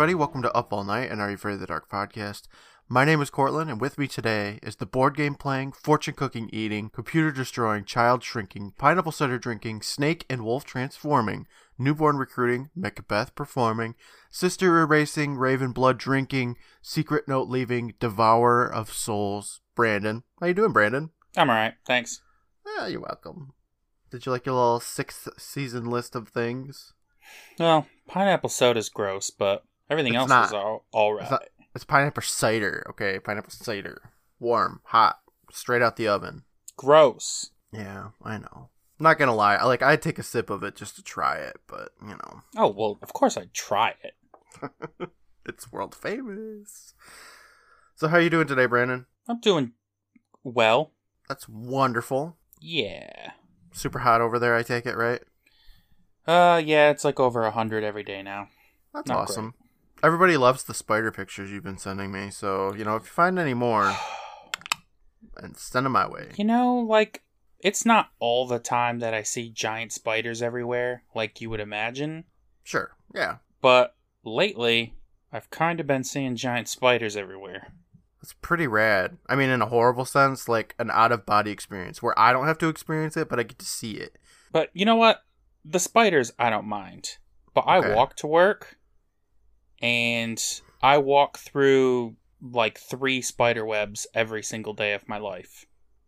everybody. Welcome to Up All Night and Are You Afraid of the Dark podcast. My name is Courtland, and with me today is the board game playing, fortune cooking, eating, computer destroying, child shrinking, pineapple cider drinking, snake and wolf transforming, newborn recruiting, Macbeth performing, sister erasing, raven blood drinking, secret note leaving, devourer of souls, Brandon. How you doing, Brandon? I'm alright, thanks. Ah, you're welcome. Did you like your little sixth season list of things? Well, pineapple soda's gross, but everything It's else not. is all, all right. It's, not, it's pineapple cider, okay? Pineapple cider. Warm, hot, straight out the oven. Gross. Yeah, I know. I'm not gonna lie. I like I'd take a sip of it just to try it, but you know, Oh well, of course I'd try it. it's world famous. So how you doing today, Brandon? I'm doing well. That's wonderful. Yeah. Super hot over there, I take it, right? Uh, yeah, it's like over a hundred every day now. That's Not awesome. Everybody loves the spider pictures you've been sending me, so you know, if you find any more, and send them my way. You know, like it's not all the time that I see giant spiders everywhere, like you would imagine. Sure. Yeah. But lately, I've kind of been seeing giant spiders everywhere. That's pretty rad. I mean, in a horrible sense, like an out of body experience where I don't have to experience it, but I get to see it. But you know what? The spiders, I don't mind. But I walk to work and I walk through like three spider webs every single day of my life.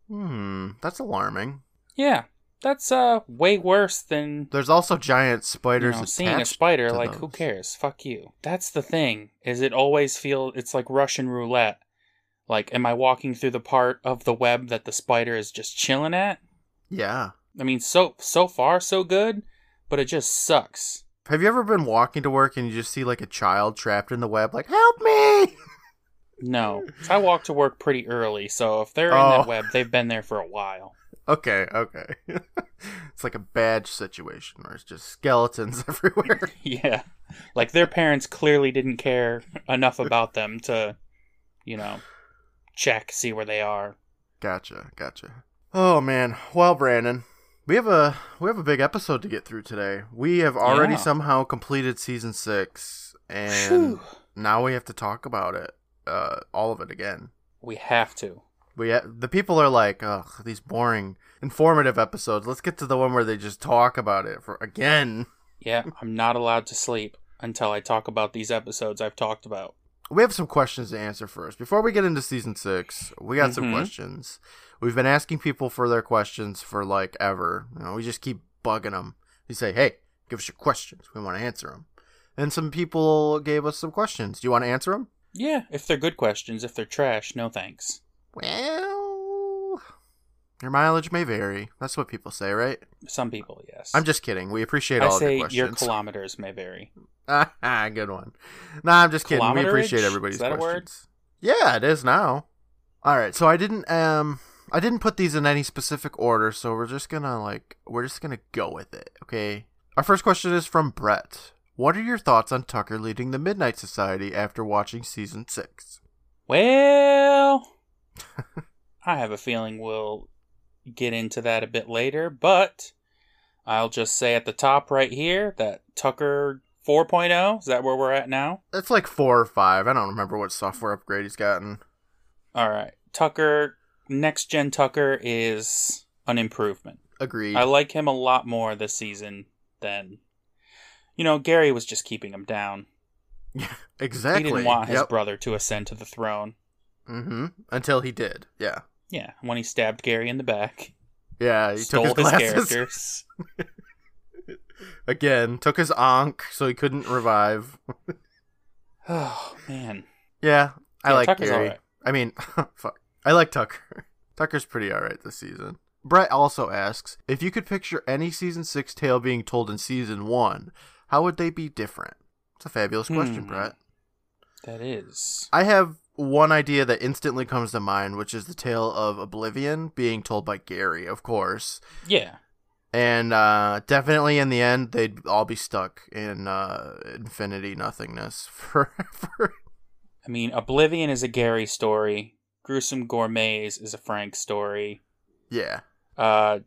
Hmm, that's alarming. Yeah, that's uh way worse than There's also giant you spiders know, seeing a spider. Like, who cares? Fuck you. That's the thing. Is it always feel it's like Russian roulette? Like, am I walking through the part of the web that the spider is just chilling at? Yeah. I mean, so so far so good, but it just sucks. Have you ever been walking to work and you just see like a child trapped in the web, like "Help me"? No, I walk to work pretty early, so if they're in Oh. that web, they've been there for a while. Okay, okay. it's like a badge situation where it's just skeletons everywhere. yeah, like their parents clearly didn't care enough about them to, you know, check, see where they are. Gotcha, gotcha. Oh man. Well, Brandon, we have a we have a big episode to get through today. We have already Yeah. somehow completed season six, and Phew. now we have to talk about it, uh, all of it again. We have to. We ha- the people are like, ugh, these boring, informative episodes. Let's get to the one where they just talk about it for again. Yeah, I'm not allowed to sleep until I talk about these episodes I've talked about. We have some questions to answer first. Before we get into season six, we got some Mhm. questions. We've been asking people for their questions for like ever. You know, we just keep bugging them. We say, hey, give us your questions. We want to answer them. And some people gave us some questions. Do you want to answer them? Yeah, if they're good questions. If they're trash, no thanks. Well, your mileage may vary. That's what people say, right? Some people, yes. I'm just kidding. We appreciate I all of say your your kilometers may vary. Ah, good one. Nah, I'm just kidding. We appreciate everybody's Is that a word? questions. Yeah, it is now. All right, so I didn't um I didn't put these in any specific order, so we're just gonna like we're just gonna go with it, okay? Our first question is from Brett. What are your thoughts on Tucker leading the Midnight Society after watching season six? Well, I have a feeling we'll get into that a bit later, but I'll just say at the top right here that Tucker 4.0, is that where we're at now? It's like four or five. I don't remember what software upgrade he's gotten. All right. Tucker, next gen Tucker is an improvement. Agreed. I like him a lot more this season than. You know, Gary was just keeping him down. Yeah, exactly. He didn't want his Yep. brother to ascend to the throne. Mm-hmm. Until he did. Yeah. Yeah, when he stabbed Gary in the back, Yeah. He stole took his his characters. Again, took his ankh so he couldn't revive. Oh man, Yeah, I Yeah, like Tucker's Gary. I mean, fuck. I like Tucker. Tucker's pretty alright this season. Brett also asks if you could picture any season six tale being told in season one, how would they be different? It's a fabulous question, Hmm. Brett. that is. I have one idea that instantly comes to mind, which is the tale of Oblivion being told by Gary, of course. Yeah, And uh, definitely in the end, they'd all be stuck in uh, infinity nothingness forever. I mean, Oblivion is a Gary story. Gruesome Gourmets is a Frank story. yeah. Uh,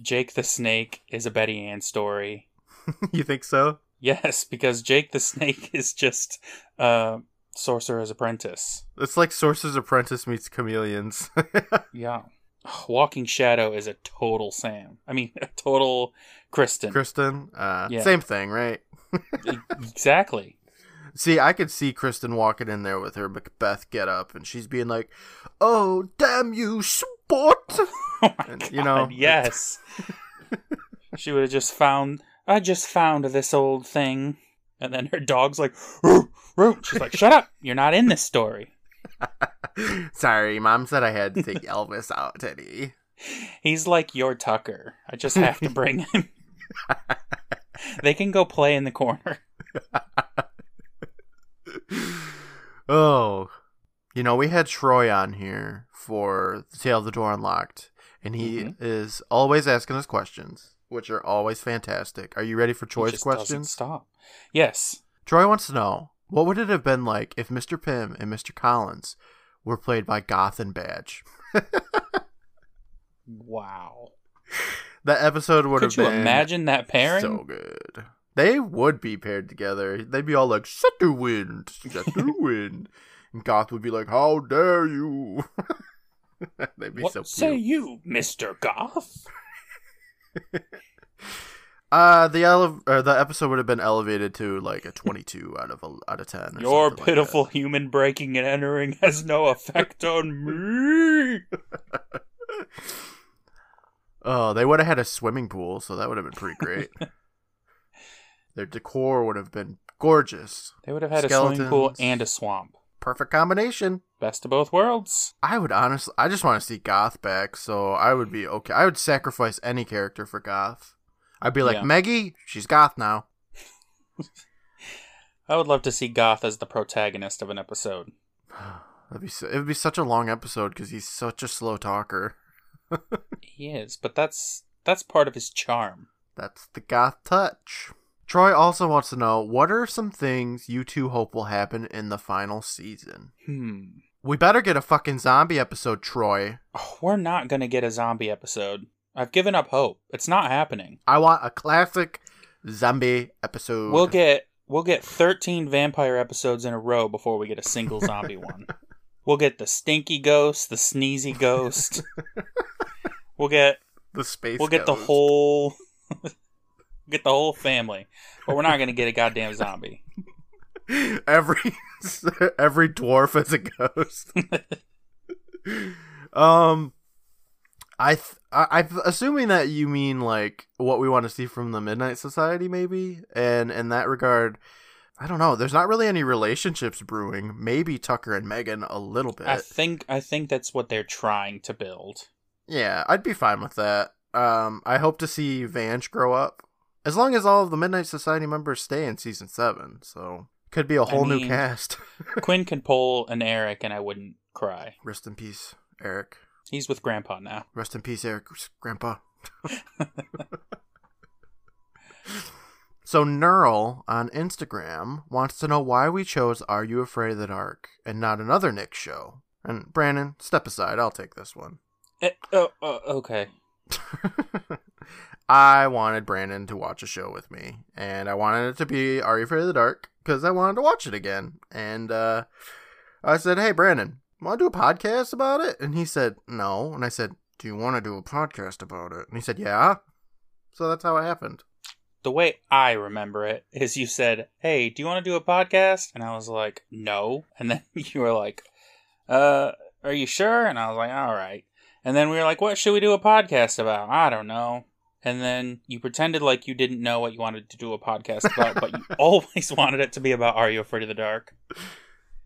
Jake the Snake is a Betty Ann story. you think so? Yes, because Jake the Snake is just uh, Sorcerer's Apprentice. It's like Sorcerer's Apprentice meets Chameleons. Yeah. Walking Shadow is a total Sam. I mean, a total Kristen. Kristen, uh, Yeah. same thing, right? Exactly. See, I could see Kristen walking in there with her Macbeth get up, and she's being like, "Oh, damn you, sport!" Oh And, god. you know, yes. she would have just found. I just found this old thing, and then her dog's like, "Roo, roo." she's like, "Shut up! You're not in this story." Sorry, mom said I had to take Elvis out today. He's like your Tucker. I just have to bring him. they can go play in the corner. Oh, you know, we had Troy on here for the Tale of the Door Unlocked, and he Mhm. is always asking us questions, which are always fantastic. Are you ready for Troy's questions? Stop. Yes. Troy wants to know what would it have been like if Mr. Pym and Mr. Collins were played by Goth and Badge. Wow. That episode would Could have you been imagine that pairing? so good. They would be paired together. They'd be all like, "Set the wind, set the wind," and Goth would be like, "How dare you?" They'd be what so say cute. you, Mister Goth? Uh, the ele- or the episode would have been elevated to like a twenty-two out of a, out of ten. or Your something like pitiful human breaking and entering has no effect on me. Oh, they would have had a swimming pool, so that would have been pretty great. Their decor would have been gorgeous. They would have had a swimming pool and a swamp. Perfect combination. Best of both worlds. I would honestly, I just want to see Goth back, so I would be okay. I would sacrifice any character for Goth. I'd be like, Yeah. Meggie, she's Goth now. I would love to see Goth as the protagonist of an episode. That'd be so, it would be such a long episode because he's such a slow talker. He is, but that's that's part of his charm. That's the Goth touch. Troy also wants to know what are some things you two hope will happen in the final season. Hmm. We better get a fucking zombie episode, Troy. Oh, we're not gonna get a zombie episode. I've given up hope. It's not happening. I want a classic zombie episode. We'll get we'll get 13 vampire episodes in a row before we get a single zombie one. We'll get the stinky ghost, the sneezy ghost. we'll get the space. we'll get the whole get the whole family. But we're not going to get a goddamn zombie. every every dwarf as a ghost. um, I th- I I'm assuming that you mean like what we want to see from the Midnight Society, maybe, and in that regard. I don't know. There's not really any relationships brewing. Maybe Tucker and Megan a little bit. I think I think that's what they're trying to build. yeah, I'd be fine with that. Um, I hope to see Vange grow up, as long as all of the Midnight Society members stay in season seven. So could be a whole new mean- cast. Quinn can pull an Eric and I wouldn't cry. Rest in peace, Eric. He's with grandpa now. Rest in peace, Eric's grandpa. so Neural on Instagram wants to know why we chose Are You Afraid of the Dark and not another Nick show. And Brandon, step aside. I'll take this one. Eh, oh, oh, okay. I wanted Brandon to watch a show with me, and I wanted it to be Are You Afraid of the Dark because I wanted to watch it again. And uh, I said, Hey, Brandon, want to do a podcast about it? And he said, No. And I said, Do you want to do a podcast about it? And he said, Yeah. So that's how it happened. The way I remember it is you said, "Hey, do you want to do a podcast?" And I was like, "No." And then you were like, "Uh, are you sure?" And I was like, "All right." And then we were like, "What should we do a podcast about?" I don't know. And then you pretended like you didn't know what you wanted to do a podcast about, but you always wanted it to be about Are You Afraid of the Dark?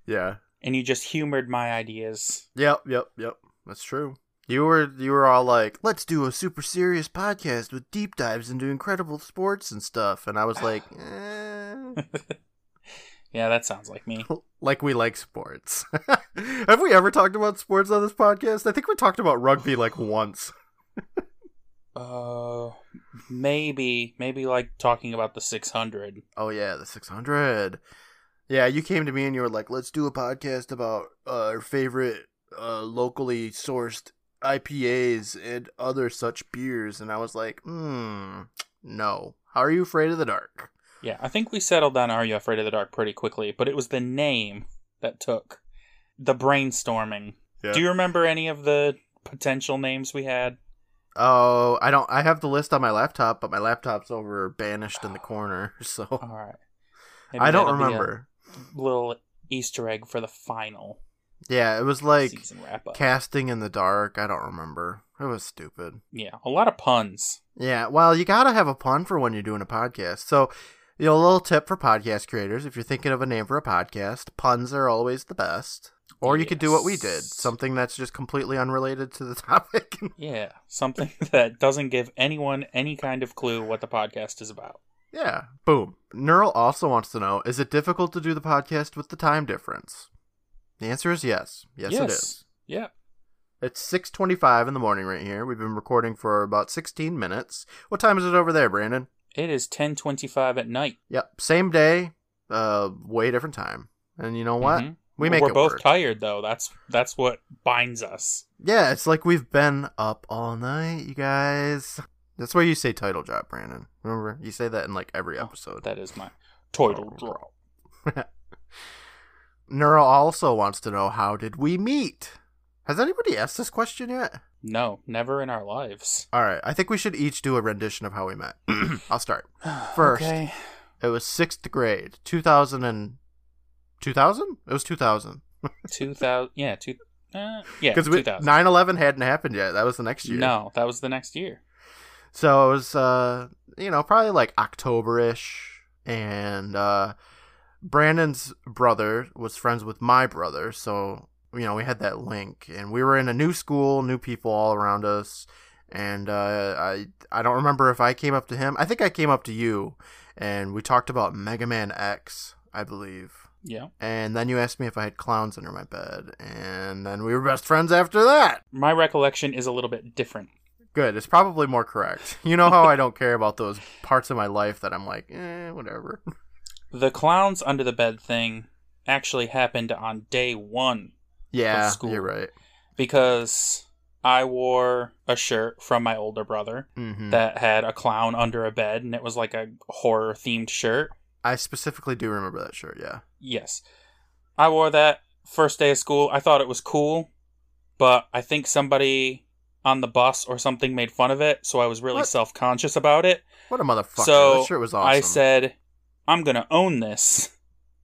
Yeah. And you just humored my ideas. Yep, yep, yep. That's true. You were you were all like, "Let's do a super serious podcast with deep dives into incredible sports and stuff," and I was like, eh. Yeah, that sounds like me. like we like sports. Have we ever talked about sports on this podcast? I think we talked about rugby like once. Uh, maybe, maybe like talking about the 600. Oh yeah, the 600. Yeah, you came to me and you were like, "Let's do a podcast about uh, our favorite uh, locally sourced IPAs and other such beers." And I was like, "Hmm, no. How are you afraid of the dark?" Yeah, I think we settled on Are You Afraid of the Dark pretty quickly, but it was the name that took the brainstorming. Yeah. Do you remember any of the potential names we had? Oh, I don't. I have the list on my laptop, but my laptop's over banished in the corner, so All right. I don't that'll be a remember. little Easter egg for the final Yeah, it was like season wrap up. casting in the dark. I don't remember. It was stupid. yeah, a lot of puns. Yeah, well, you gotta have a pun for when you're doing a podcast. So, you know, a little tip for podcast creators: if you're thinking of a name for a podcast, puns are always the best. Or you could do what we did, something that's just completely unrelated to the topic. Yeah, something that doesn't give anyone any kind of clue what the podcast is about. yeah, boom. Neural also wants to know: Is it difficult to do the podcast with the time difference? The answer is yes. Yes, it is. Yeah. It's 6:25 in the morning right here. We've been recording for about 16 minutes. What time is it over there, Brandon? It is 10:25 at night. Yep, same day, uh way different time. And you know what? Mhm. We make We're both work. tired though. That's that's what binds us. Yeah, it's like we've been up all night, you guys. That's why you say title drop, Brandon. Remember? You say that in like every Oh, episode. That is my title drop. Neural also wants to know how did we meet? Has anybody asked this question yet? No, never in our lives. All right, I think we should each do a rendition of how we met. I'll start. First. Okay. It was sixth grade, 2000 and 2000? It was 2000. 2000 yeah, two uh, yeah, Because 2000. 9 11 hadn't happened yet. That was the next year. No, that was the next year. So it was, uh, you know, probably like October ish. And uh, Brandon's brother was friends with my brother. So, you know, we had that link. And we were in a new school, new people all around us. And uh, I, I don't remember if I came up to him. I think I came up to you. And we talked about Mega Man X, I believe. Yeah. And then you asked me if I had clowns under my bed. And then we were best friends after that. My recollection is a little bit different. Good. It's probably more correct. You know how I don't care about those parts of my life that I'm like, eh, whatever. The clowns under the bed thing actually happened on day 1 Yeah, school. you're right. because I wore a shirt from my older brother hmm that had a clown under a bed and it was like a horror themed shirt. I specifically do remember that shirt. Yeah. Yes. I wore that first day of school. I thought it was cool, but I think somebody on the bus or something made fun of it, so I was really self conscious about it. What a motherfucker. So that shirt was awesome. I said, I'm going to own this.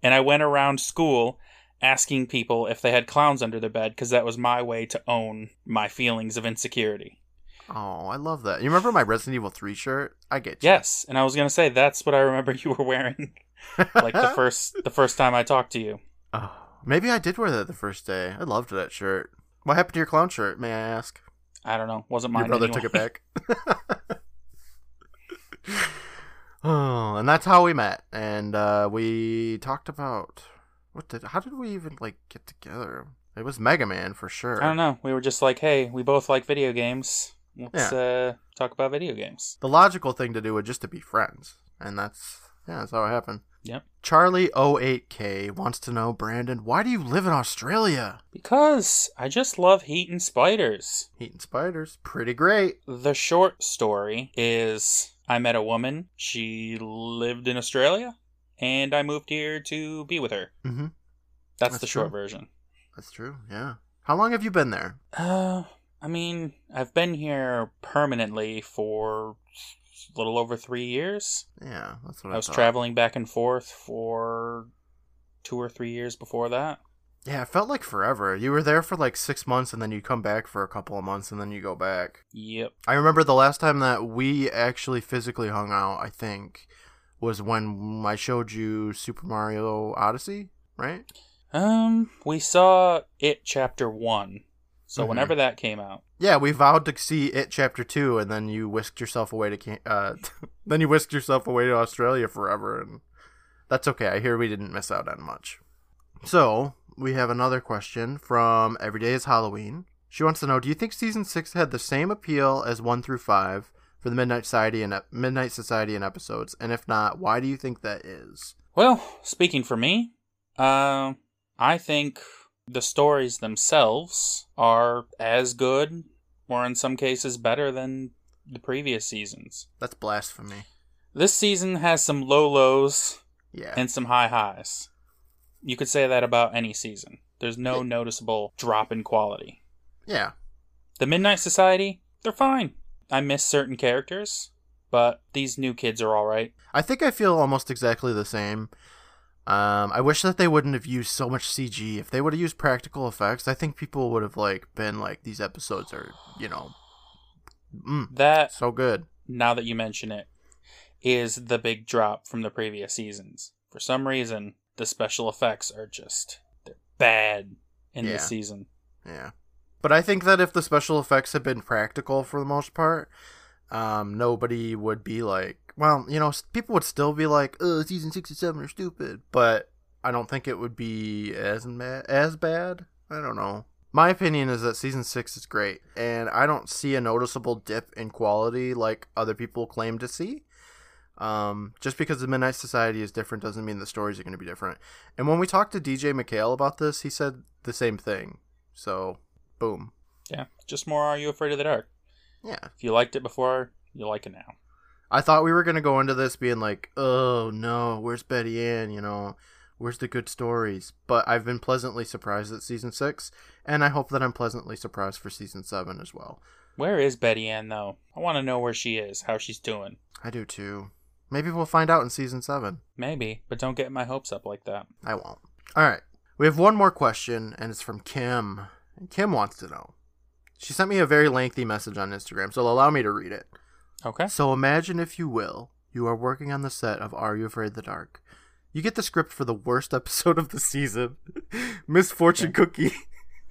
And I went around school asking people if they had clowns under their bed because that was my way to own my feelings of insecurity. Oh, I love that. You remember my Resident Evil 3 shirt? I get you. Yes, and I was going to say that's what I remember you were wearing like the first the first time I talked to you. Oh, maybe I did wear that the first day. I loved that shirt. What happened to your clown shirt, may I ask? I don't know, wasn't mine Your brother anyway. took it back. oh, and that's how we met. And uh, we talked about what did? How did we even like get together? It was Mega Man for sure. I don't know. We were just like, hey, we both like video games. Let's uh, talk about video games. The logical thing to do would just to be friends, and that's yeah, that's how it happened. Yep. Charlie 08K wants to know, Brandon, why do you live in Australia? Because I just love heat and spiders. Heat and spiders, pretty great. The short story is I met a woman. She lived in Australia, and I moved here to be with her. Mm-hmm. That's, That's the short version. That's true. Yeah. How long have you been there? Uh, I mean, I've been here permanently for a little over three years. Yeah, that's what I, I was thought. traveling back and forth for two or three years before that. Yeah, it felt like forever. You were there for like six months, and then you come back for a couple of months, and then you go back. Yep. I remember the last time that we actually physically hung out. I think was when I showed you Super Mario Odyssey, right? Um, we saw it chapter one. So Mhm. whenever that came out, Yeah, we vowed to see it chapter two, and then you whisked yourself away to uh, then you whisked yourself away to Australia forever, and that's okay. I hear we didn't miss out on much. So we have another question from Everyday is Halloween. She wants to know: Do you think season six had the same appeal as one through five for the Midnight Society and Midnight Society and episodes? And if not, why do you think that is? well, speaking for me, uh, I think the stories themselves are as good, or in some cases better than the previous seasons. That's blasphemy. This season has some low lows Yeah. and some high highs. You could say that about any season. There's no noticeable drop in quality. yeah. The Midnight Society, they're fine. I miss certain characters, but these new kids are alright. I think I feel almost exactly the same. Um, I wish that they wouldn't have used so much CG. If they would have used practical effects, I think people would have like been like, these episodes are, you know, mm, That, so good. now that you mention it, is the big drop from the previous seasons. For some reason, the special effects are just they're bad in Yeah. this season. Yeah. But I think that if the special effects had been practical for the most part, um, nobody would be like, well, you know, people would still be like, oh, season six and seven are stupid. But I don't think it would be as ma- as bad. I don't know. My opinion is that season six is great, and I don't see a noticeable dip in quality like other people claim to see. Um, just because the Midnight Society is different doesn't mean the stories are going to be different. And when we talked to DJ MacHale about this, he said the same thing. So, boom. Yeah, just more Are You Afraid of the Dark? Yeah. If you liked it before, you like it now. I thought we were going to go into this being like, oh no, where's Betty Ann? You know, where's the good stories? But I've been pleasantly surprised at season six, and I hope that I'm pleasantly surprised for season seven as well. Where is Betty Ann though? I want to know where she is, how she's doing. I do too. Maybe we'll find out in season seven. Maybe, but don't get my hopes up like that. I won't. All right. We have one more question, and it's from Kim. And Kim wants to know. She sent me a very lengthy message on Instagram, so allow me to read it. Okay. So imagine, if you will, you are working on the set of Are You Afraid of the Dark? You get the script for the worst episode of the season, Misfortune Cookie.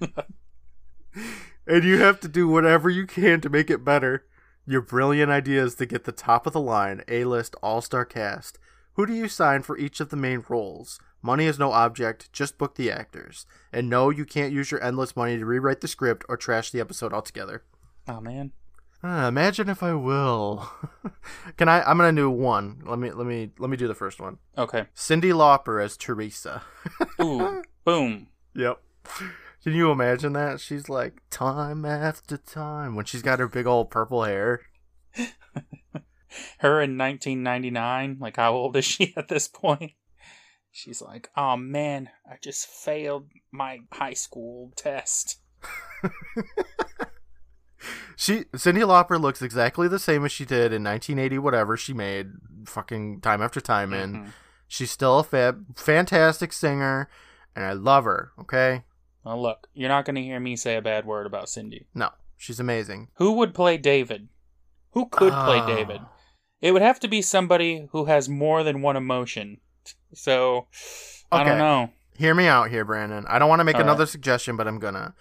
and you have to do whatever you can to make it better. Your brilliant idea is to get the top of the line, A list, all star cast. Who do you sign for each of the main roles? Money is no object, just book the actors. And no, you can't use your endless money to rewrite the script or trash the episode altogether. Oh man. Ah, imagine if I will. Can I? I'm gonna do one. Let me let me let me do the first one. Okay. Cyndi Lauper as Teresa. Ooh. boom. Yep. Can you imagine that? She's like time after time when she's got her big old purple hair. Her in 1999. Like, how old is she at this point? She's like, oh man, I just failed my high school test. She Cyndi Lauper looks exactly the same as she did in 1980 whatever she made fucking time after time in. Mhm. She's still a fantastic singer and I love her, okay? Well, look, you're not going to hear me say a bad word about Cyndi. No, she's amazing. Who would play David? Who could play Ah. David? It would have to be somebody who has more than one emotion. So, I Okay. don't know. Hear me out here, Brandon. I don't want to make All another right. suggestion, but I'm gonna.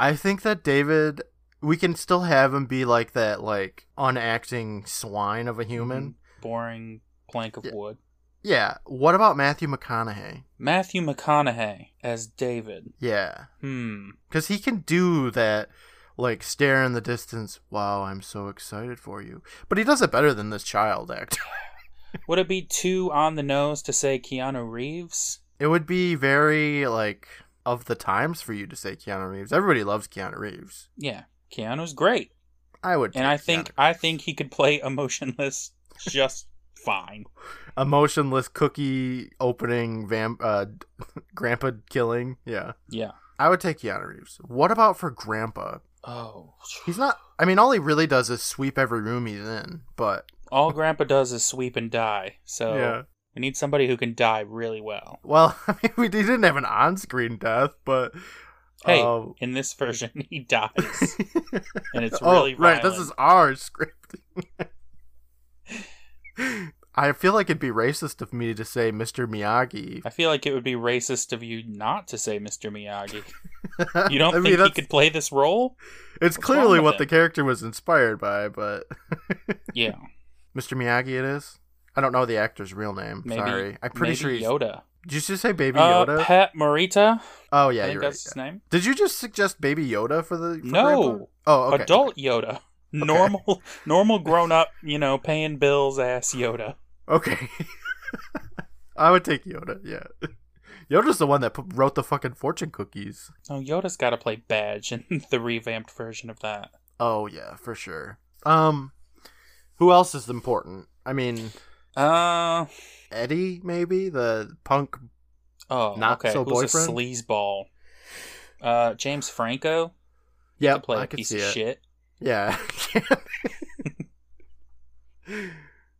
I think that David, we can still have him be like that, like unacting swine of a human. Boring plank of Yeah. wood. Yeah. What about Matthew McConaughey? Matthew McConaughey as David. Yeah, Hmm. because he can do that, like stare in the distance. Wow, I'm so excited for you. But he does it better than this child actor. Would it be too on the nose to say Keanu Reeves? It would be very like of the times for you to say Keanu Reeves. Everybody loves Keanu Reeves. Yeah, Keanu's great, I would, and I think Keanu. I think he could play emotionless just fine. emotionless cookie opening vamp uh grandpa killing yeah Yeah. i would take keanu reeves what about for grandpa Oh, he's not i mean all he really does is sweep every room he's in but all Grandpa does is sweep and die. So yeah we need somebody who can die really well. well i mean we didn't have an on-screen death but Hey, um, in this version, he dies, and it's oh, really right this is our script i feel like it'd be racist of me to say mr miyagi I feel like it would be racist of you not to say Mr. Miyagi. You don't I mean, think he could play this role? it's what's clearly what the character was inspired by but Yeah, Mr. Miyagi, it is. I don't know the actor's real name. maybe. Sorry, I'm pretty maybe sure he's. Yoda. Did you just say Baby Uh, Yoda? Pat Morita. oh I yeah, think you're right. that's his name. Did you just suggest Baby Yoda for the? For No. Grandpa? Oh, okay. Adult Yoda. Normal, normal grown up, you know, paying bills ass Yoda. Okay. I would take Yoda. Yeah. Yoda's the one that wrote the fucking fortune cookies. Oh, Yoda's got to play Badge in the revamped version of that. Oh yeah, for sure. Um, who else is important? I mean, Uh Eddie maybe the punk. oh, Not okay. so Who's a sleazeball? Uh, James Franco Yeah, play I a piece of it. shit. Yeah.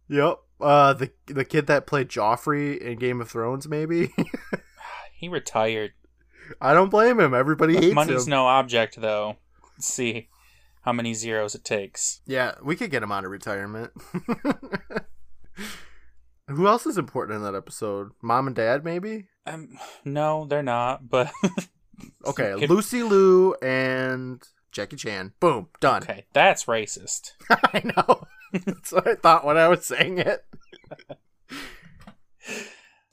yep. Uh, the the kid that played Joffrey in Game of Thrones, maybe. He retired. I don't blame him. Everybody hates Money's him. no object, though. Let's see how many zeros it takes. Yeah, we could get him out of retirement. Who else is important in that episode? Mom and Dad, maybe. Um, no, they're not. But Okay, Could- Lucy Liu and Jackie Chan. Boom, done. okay, that's racist. I know. That's what I thought when I was saying it.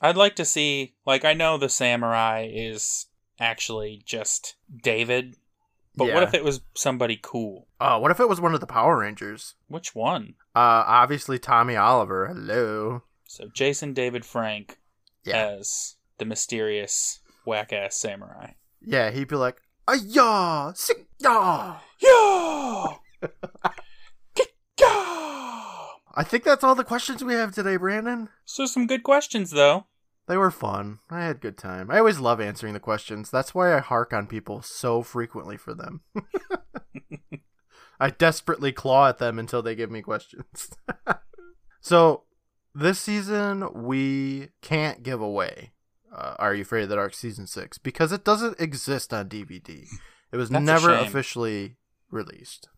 I'd like to see, like, I know the samurai is actually just David, but what if it was somebody cool? Oh, what if it was one of the Power Rangers? Which one? Uh, obviously Tommy Oliver. Hello. So Jason David Frank Yeah. as the mysterious whack ass samurai. Yeah, he'd be like, "Ayah, sing ya." Yeah! yeah! I think that's all the questions we have today, Brandon. So some good questions though. They were fun. I had a good time. I always love answering the questions. That's why I hark on people so frequently for them. I desperately claw at them until they give me questions. so, this season, we can't give away uh, Are You Afraid of the Dark Season 6 because it doesn't exist on DVD. It was That's never officially released.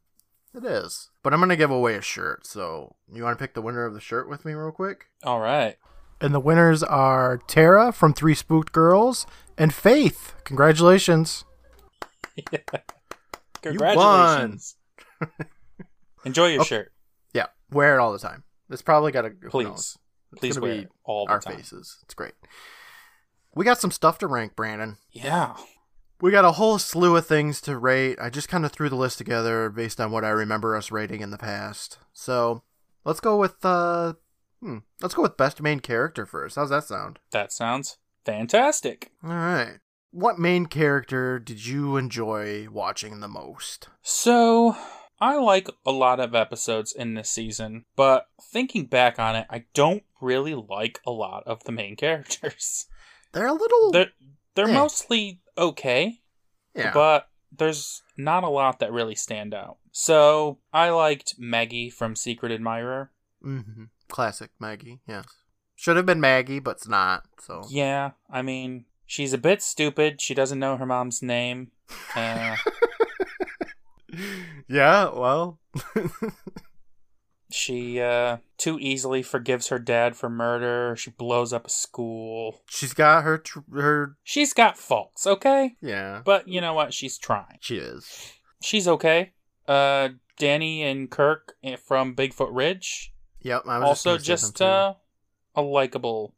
It is. But I'm going to give away a shirt. So, you want to pick the winner of the shirt with me, real quick? All right. And the winners are Tara from Three Spooked Girls and Faith. Congratulations. Congratulations. Enjoy your shirt, Yeah, wear it all the time. It's probably got a please. Please wear be all our time. faces. It's great. We got some stuff to rank, Brandon. Yeah. We got a whole slew of things to rate. I just kind of threw the list together based on what I remember us rating in the past. So let's go with uh, hmm, let's go with best main character first. How's that sound? That sounds fantastic. All right. What main character did you enjoy watching the most? So, I like a lot of episodes in this season, but thinking back on it, I don't really like a lot of the main characters. They're a little They're they're Eh. mostly okay, yeah. but there's not a lot that really stand out. So, I liked Maggie from Secret Admirer. hmm Classic Maggie, yes. Should have been Maggie, but it's not. So Yeah, I mean, she's a bit stupid. She doesn't know her mom's name. Uh, yeah, well, she uh, too easily forgives her dad for murder. She blows up a school. she's got her tr- her She's got faults, okay? yeah. But you know what? She's trying. She is. She's okay. Uh, Danny and Kirk eh, from Bigfoot Ridge. Yep. I was Also, just, just uh, a likable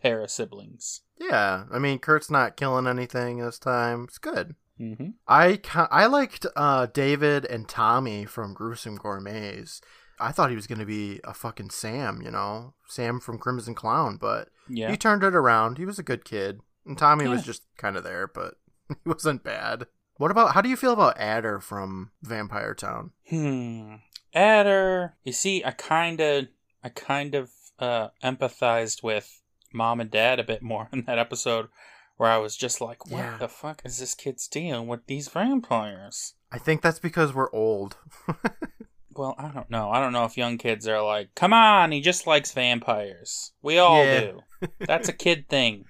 pair of siblings. yeah. I mean, Kurt's not killing anything this time. It's good. Mm-hmm. I ki- I liked uh, David and Tommy from Gruesome Gourmets. I thought he was gonna be a fucking Sam, you know, Sam from Crimson Clown, but Yeah. he turned it around. He was a good kid, and Tommy was just kind of there, but he wasn't bad. What about how do you feel about Adder from Vampire Town? Hmm. Adder. You see, I kind of, I kind of uh, empathized with mom and dad a bit more in that episode, where I was just like, "What Yeah. the fuck is this kid's deal with these vampires?" I think that's because we're old. Well, I don't know. I don't know if young kids are like, "Come on, he just likes vampires." We all Yeah. do. That's a kid thing.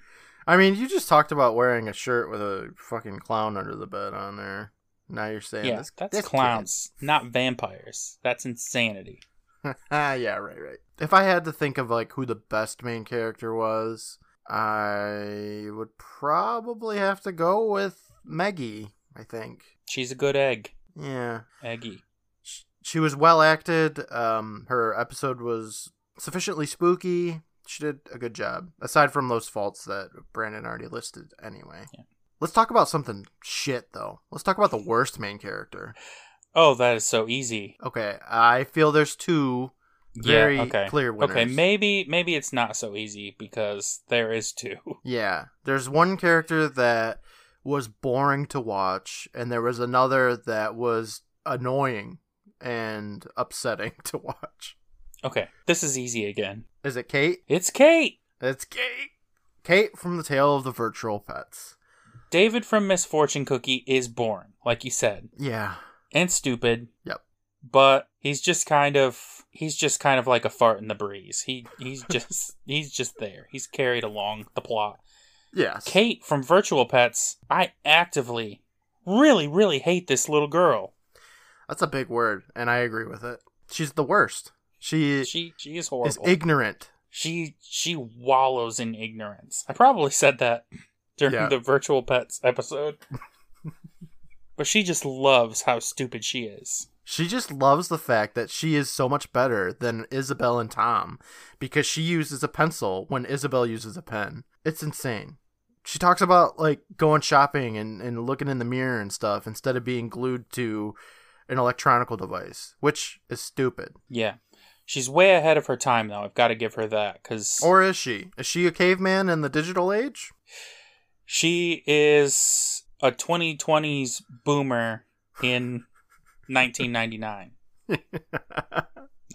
I mean, you just talked about wearing a shirt with a fucking clown under the bed on there. Now you're saying yeah, this, that's this clowns, not vampires. That's insanity. ah, yeah, right, right. If I had to think of like who the best main character was, I would probably have to go with Maggie. I think. She's a good egg, Yeah, Eggy. Sh- she was well acted. Um, her episode was sufficiently spooky. She did a good job, aside from those faults that Brandon already listed. Anyway, Yeah. let's talk about something shit though. Let's talk about the worst main character. Oh, that is so easy. Okay, I feel there's two very yeah. Okay. clear winners. Okay. Maybe maybe it's not so easy because there is two. Yeah, there's one character that was boring to watch, and there was another that was annoying and upsetting to watch. Okay, this is easy again. Is it Kate? It's Kate. It's Kate. Kate from the Tale of the Virtual Pets. David from Misfortune Cookie is born, like you said, Yeah. and stupid. Yep. But he's just kind of he's just kind of like a fart in the breeze. He he's just he's just there. He's carried along the plot. Yes. Kate from Virtual Pets, I actively really really hate this little girl. That's a big word, and I agree with it. She's the worst. She, She she is is horrible. ignorant. she she wallows in ignorance. I probably said that during Yeah. the Virtual Pets episode. but she just loves how stupid she is. She just loves the fact that she is so much better than Isabel and Tom because she uses a pencil when Isabel uses a pen. It's insane. She talks about like going shopping and, and looking in the mirror and stuff instead of being glued to an electronical device, which is stupid. Yeah. She's way ahead of her time though. I've got to give her that cuz Or is she? Is she a caveman in the digital age? she is a 2020s boomer in 1999.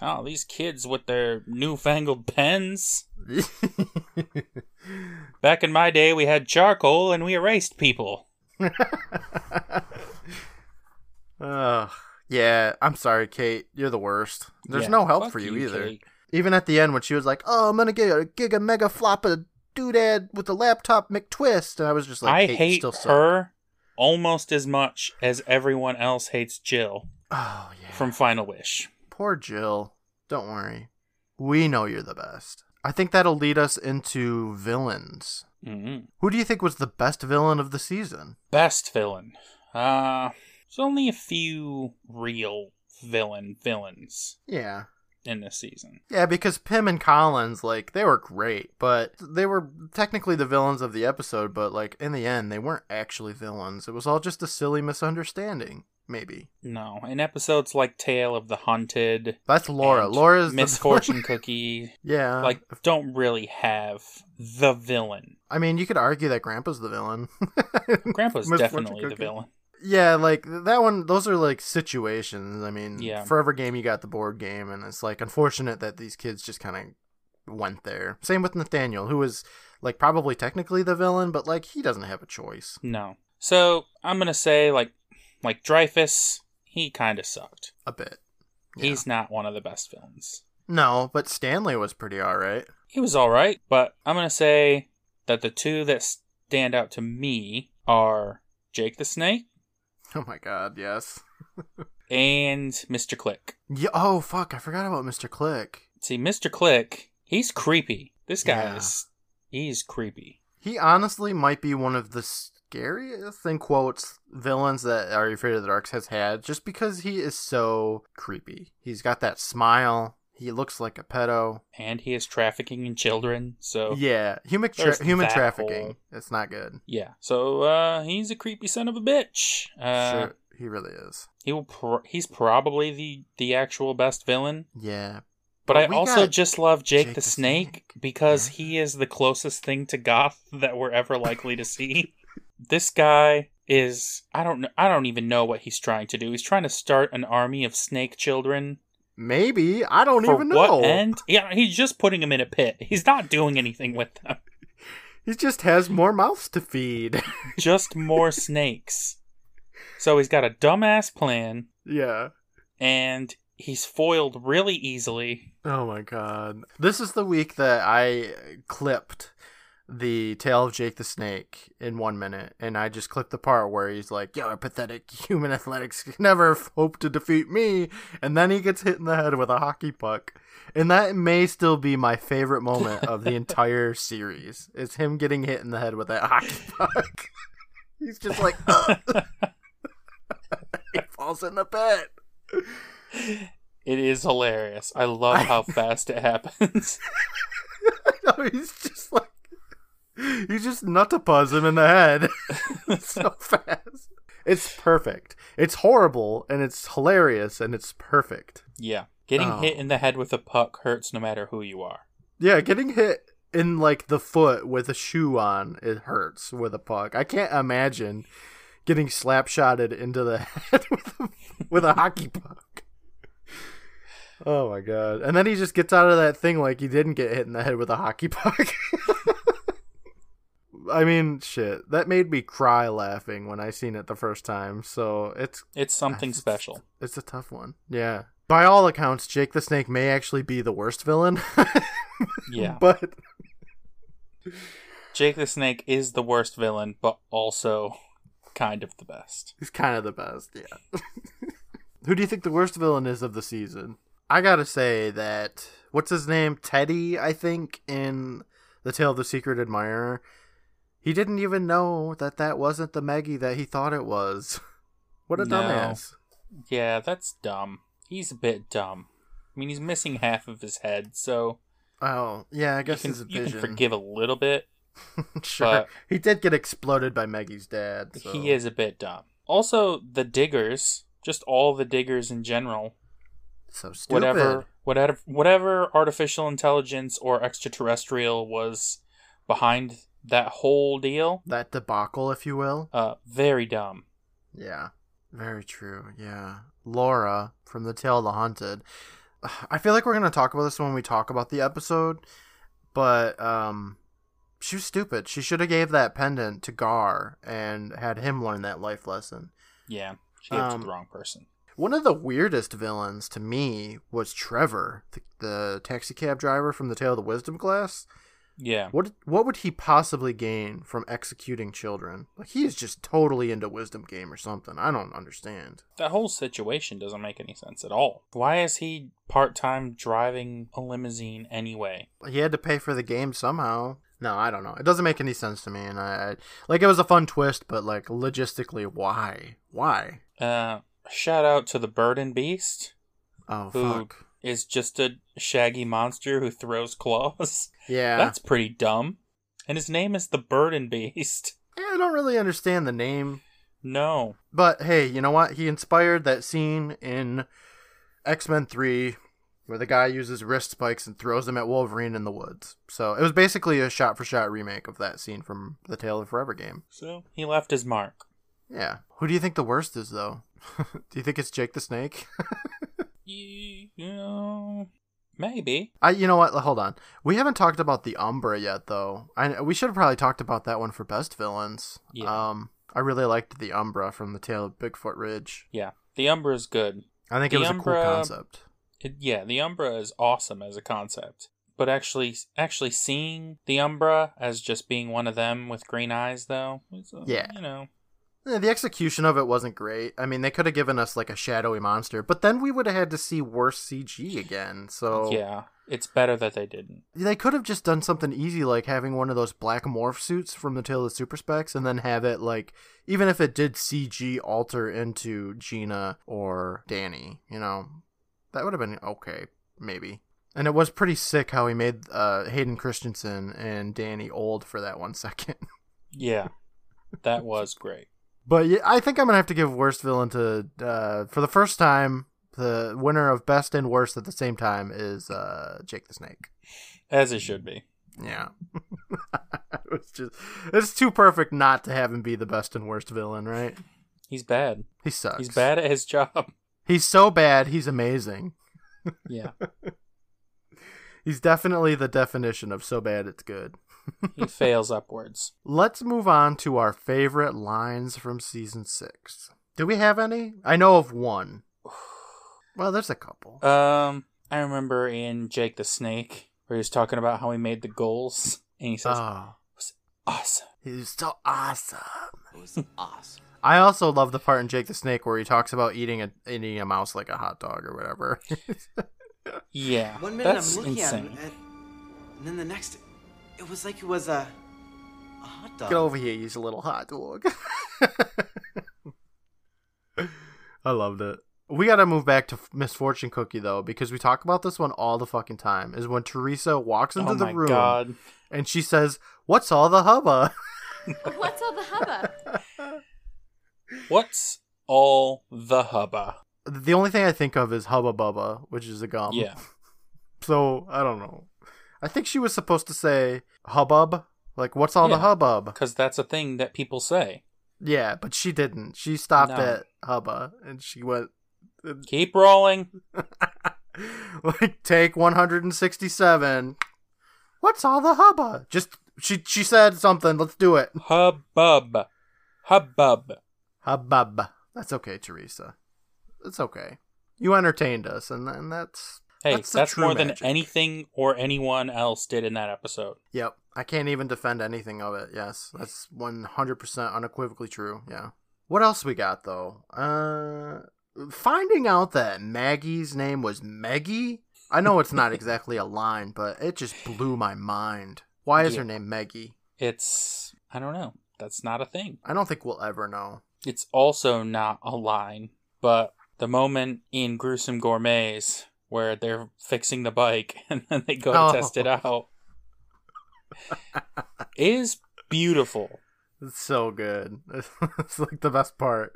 Oh, these kids with their newfangled pens. Back in my day, we had charcoal and we erased people. Ugh. yeah, I'm sorry, Kate. You're the worst. There's Yeah, no help for you, either. Kate. Even at the end when she was like, "Oh, I'm gonna get a giga mega flop of doodad with the laptop McTwist," and I was just like, I hate still her almost as much as everyone else hates Jill Oh yeah. from Final Wish. Poor Jill. Don't worry. We know you're the best. I think that'll lead us into villains. hmm Who do you think was the best villain of the season? Best villain. Uh, there's only a few real villain villains Yeah. In this season. Yeah, because Pym and Collins, like, they were great, but they were technically the villains of the episode, but, like, in the end, they weren't actually villains. It was all just a silly misunderstanding, maybe. No, in episodes like Tale of the Hunted, That's Laura. Laura's Misfortune Cookie, yeah. like don't really have the villain. I mean, you could argue that Grandpa's the villain. Grandpa's definitely the villain. Yeah, like that one. Those are like situations. I mean, Yeah. Forever Game, you got the board game, and it's like unfortunate that these kids just kind of went there. Same with Nathaniel, who was like probably technically the villain, but like he doesn't have a choice. No. So I'm gonna say like like Dreyfus, he kind of sucked. A bit. Yeah. He's not one of the best villains. No, but Stanley was pretty alright. He was all right, but I'm gonna say that the two that stand out to me are Jake the Snake Oh my god, yes. and Mr. Click. Yeah. Oh fuck, I forgot about Mr. Click. See, Mr. Click, he's creepy. This guy Yeah. is he's creepy. He honestly might be one of the scariest, in quotes, villains that Are You Afraid of the Dark has had, just because he is so creepy. He's got that smile. He looks like a pedo. And he is trafficking in children, so Yeah, human tra- human trafficking. whole- It's not good. Yeah. So uh, he's a creepy son of a bitch. Uh, sure, he really is. He will. Pro- he's probably the the actual best villain. Yeah, But But I also just love Jake, Jake the, Snake, Snake. because Yeah. he is the closest thing to goth that we're ever likely to see. this guy is. I don't know. I don't even know what he's trying to do. He's trying to start an army of snake children. Maybe I don't For even what know. end? Yeah, he's just putting them in a pit. He's not doing anything with them. He just has more mouths to feed. Just more snakes. So he's got a dumbass plan, yeah. and he's foiled really easily. Oh my god. This is the week that I clipped the Tale of Jake the Snake in one minute, and I just clipped the part where he's like, Yo, pathetic human athletics can never hope to defeat me, and then he gets hit in the head with a hockey puck. And that may still be my favorite moment of the entire series. Is him getting hit in the head with that hockey puck. he's just like, he falls in the pit. It is hilarious. I love how fast it happens. no, he's just like he's just nutapuzz him in the head so fast. It's perfect. It's horrible and it's hilarious and it's perfect. yeah. Getting Oh. hit in the head with a puck hurts no matter who you are. Yeah, getting hit in like the foot with a shoe on it hurts with a puck. I can't imagine getting slapshotted into the head with a, with a hockey puck. Oh my god. And then he just gets out of that thing like he didn't get hit in the head with a hockey puck. I mean, shit. That made me cry laughing when I seen it the first time. So it's It's something special. it's a tough one. Yeah. By all accounts, Jake the Snake may actually be the worst villain. Yeah. but Jake the Snake is the worst villain, but also kind of the best. he's kind of the best. Yeah. Who do you think the worst villain is of the season? I gotta say that what's his name, Teddy? I think in the Tale of the Secret Admirer, he didn't even know that that wasn't the Maggie that he thought it was. What a No. dumbass! Yeah, that's dumb. He's a bit dumb. I mean, he's missing half of his head, so Oh, yeah, I you guess can, his you can forgive a little bit. sure, he did get exploded by Maggie's dad. So. He is a bit dumb. Also, the diggers, just all the diggers in general, so stupid. whatever, whatever, whatever artificial intelligence or extraterrestrial was behind that whole deal, that debacle, if you will. uh, very dumb. Yeah, very true. Yeah, Laura from the Tale of the Hunted. I feel like we're gonna talk about this when we talk about the episode, but um, she was stupid. She should have gave that pendant to Gar and had him learn that life lesson. Yeah, she gave it to Um, the wrong person. One of the weirdest villains to me was Trevor, the, the taxi cab driver from the Tale of the Wisdom Glass. Yeah, What what would he possibly gain from executing children? Like he is just totally into wisdom game or something. I don't understand. that whole situation doesn't make any sense at all. Why is he part time driving a limousine anyway? He had to pay for the game somehow. No, I don't know. It doesn't make any sense to me, and I, I like it was a fun twist, but like logistically, why? Why? Uh, shout out to the bird and beast. Oh Who- fuck. Is just a shaggy monster who throws claws. Yeah, That's pretty dumb. And his name is the Burden Beast. yeah. I don't really understand the name, No. but hey, you know what? He inspired that scene in X Men Three where the guy uses wrist spikes and throws them at Wolverine in the woods. So it was basically a shot for shot remake of that scene from the Tale of Forever game. So he left his mark. Yeah. Who do you think the worst is though? do you think it's Jake the Snake? You know, maybe. I you know what? Hold on. We haven't talked about the Umbra yet though. I we should have probably talked about that one for best villains. Yeah. Um I really liked the Umbra from the Tale of Bigfoot Ridge. Yeah. The Umbra is good. I think The it was a cool concept. It, yeah, the Umbra is awesome as a concept. But actually, actually seeing the Umbra as just being one of them with green eyes, though, is, uh, Yeah. you know, Yeah, the execution of it wasn't great. I mean, they could have given us like a shadowy monster, but then we would have had to see worse CG again. So yeah, it's better that they didn't. they could have just done something easy like having one of those black morph suits from the Tale of the Super Specs and then have it like even if it did CG alter into Gina or Danny, you know. That would have been okay, maybe. And it was pretty sick how he made uh, Hayden Christensen and Danny old for that one second. Yeah, that was great. But yeah, I think I'm gonna have to give worst villain to uh, for the first time. The winner of best and worst at the same time is uh, Jake the Snake. As it should be. Yeah, it was just it's too perfect not to have him be the best and worst villain, right? He's bad. He sucks. He's bad at his job. He's so bad. He's amazing. Yeah. He's definitely the definition of so bad it's good. He fails upwards. Let's move on to our favorite lines from season six. Do we have any? I know of one. Well, there's a couple. Um, I remember in Jake the Snake where he was talking about how he made the goals, and he says, Oh, "Awesome." he's so awesome. It was awesome. I also love the part in Jake the Snake where he talks about eating a eating a mouse like a hot dog or whatever. Yeah, One minute that's I'm looking insane. at him, and, and then the next, it was like it was a, a hot dog. Get over here, you little hot dog. I loved it. We gotta move back to Misfortune Cookie though, because we talk about this one all the fucking time. Is when Teresa walks into oh the room god! and she says, "What's all the hubba?" What's all the hubba? What's all the hubba? the only thing I think of is Hubba Bubba, which is a gum. Yeah, So I don't know. I think she was supposed to say hubbub, like what's all the Yeah. hubbub? because that's a thing that people say. Yeah, but she didn't. She stopped No. at hubba and she went. Uh, Keep rolling. like take 167. What's all the hubba? Just she she said something. Let's do it. Hubbub. Hubbub. Hubbub. That's okay, Teresa. It's okay. You entertained us, and, and that's Hey, That's that's, more than anything or anyone else did in that episode. Yep. I can't even defend anything of it. Yes. That's 100% unequivocally true. Yeah. What else we got though? Uh finding out that Maggie's name was Maggie. I know it's not exactly a line, but it just blew my mind. Why is Yeah. her name Maggie? It's I don't know. That's not a thing. I don't think we'll ever know. It's also not a line, but the moment in Gruesome Gourmets where they're fixing the bike and then they go to Oh. test it out is beautiful. It's so good. It's like the best part.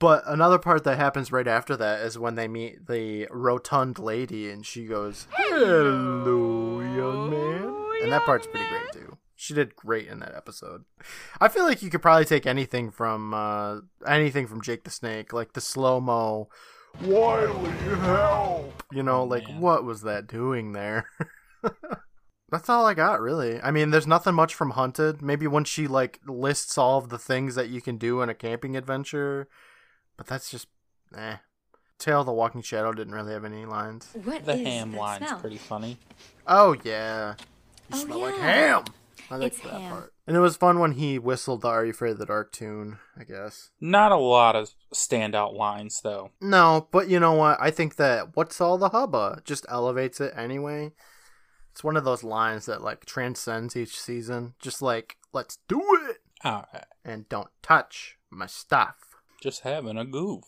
But another part that happens right after that is when they meet the rotund lady and she goes, Hello, young man. And that part's pretty great too. She did great in that episode. I feel like you could probably take anything from uh, anything from Jake the Snake, like the slow mo. Wiley, help! You know, Oh, like man. what was that doing there? That's all I got, really. I mean, there's nothing much from Hunted. Maybe when she like lists all of the things that you can do in a camping adventure, but that's just eh. Tale of the Walking Shadow didn't really have any lines. What The is ham line's smell? pretty funny. Oh yeah, you Oh, smell like ham. I like It's that ham. part. And it was fun when he whistled the "Are You Afraid of the Dark" tune. I guess. Not a lot of standout lines though. No, but you know what? I think that what's all the hubba just elevates it anyway. It's one of those lines that like transcends each season. Just like let's do it Alright. and don't touch my stuff. Just having a goof.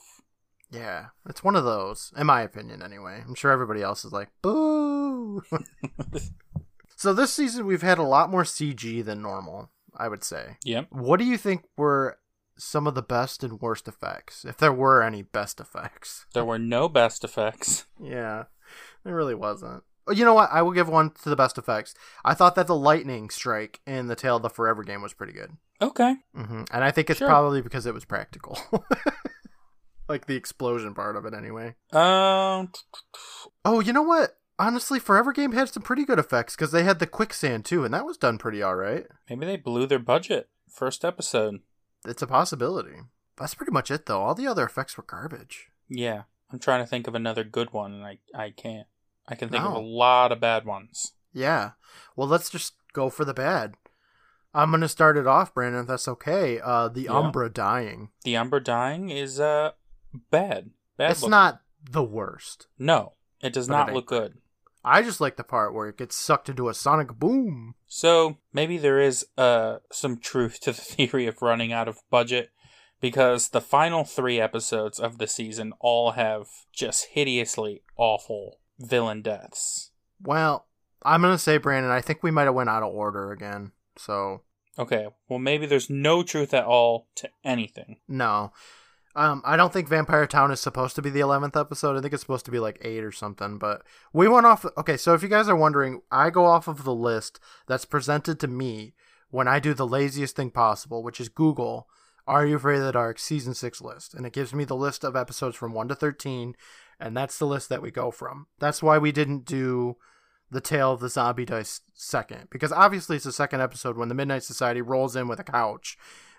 Yeah, it's one of those, in my opinion, anyway. I'm sure everybody else is like, boo. so this season, we've had a lot more CG than normal, I would say. Yep. What do you think were some of the best and worst effects, if there were any best effects? There were no best effects. Yeah, there really wasn't. Oh, You know what? I will give one to the best effects. I thought that the lightning strike in the Tale of the Forever game was pretty good. Okay. hmm And I think it's Sure. probably because it was practical. like the explosion part of it, anyway. Um Oh, you know what? Honestly, Forever Game had some pretty good effects because they had the quicksand too, and that was done pretty alright. maybe they blew their budget. First episode. It's a possibility. That's pretty much it, though. All the other effects were garbage. Yeah. I'm trying to think of another good one and I I can't. I can think of a lot of bad ones. Yeah. Well, let's just go for the bad. I'm gonna start it off, Brandon. If that's okay. Uh, the Yeah. Umbra dying. The Umbra dying is uh bad. Bad it's looking. not the worst. No, it does But not ain't look good. I just like the part where it gets sucked into a sonic boom. So maybe there is uh some truth to the theory of running out of budget because the final three episodes of the season all have just hideously awful villain deaths. Well, I'm gonna say, Brandon. I think we might have went out of order again. So Okay, well maybe there's no truth at all to anything. No. Um, I don't think Vampire Town is supposed to be the 11th episode. I think it's supposed to be like 8 or something. But we went off. Okay, so if you guys are wondering, I go off of the list that's presented to me when I do the laziest thing possible, which is Google Are You Afraid of the Dark Season 6 list. And it gives me the list of episodes from 1 to 13. And that's the list that we go from. That's why we didn't do the tale of the zombie dice second. Because obviously it's the second episode when the Midnight Society rolls in with a couch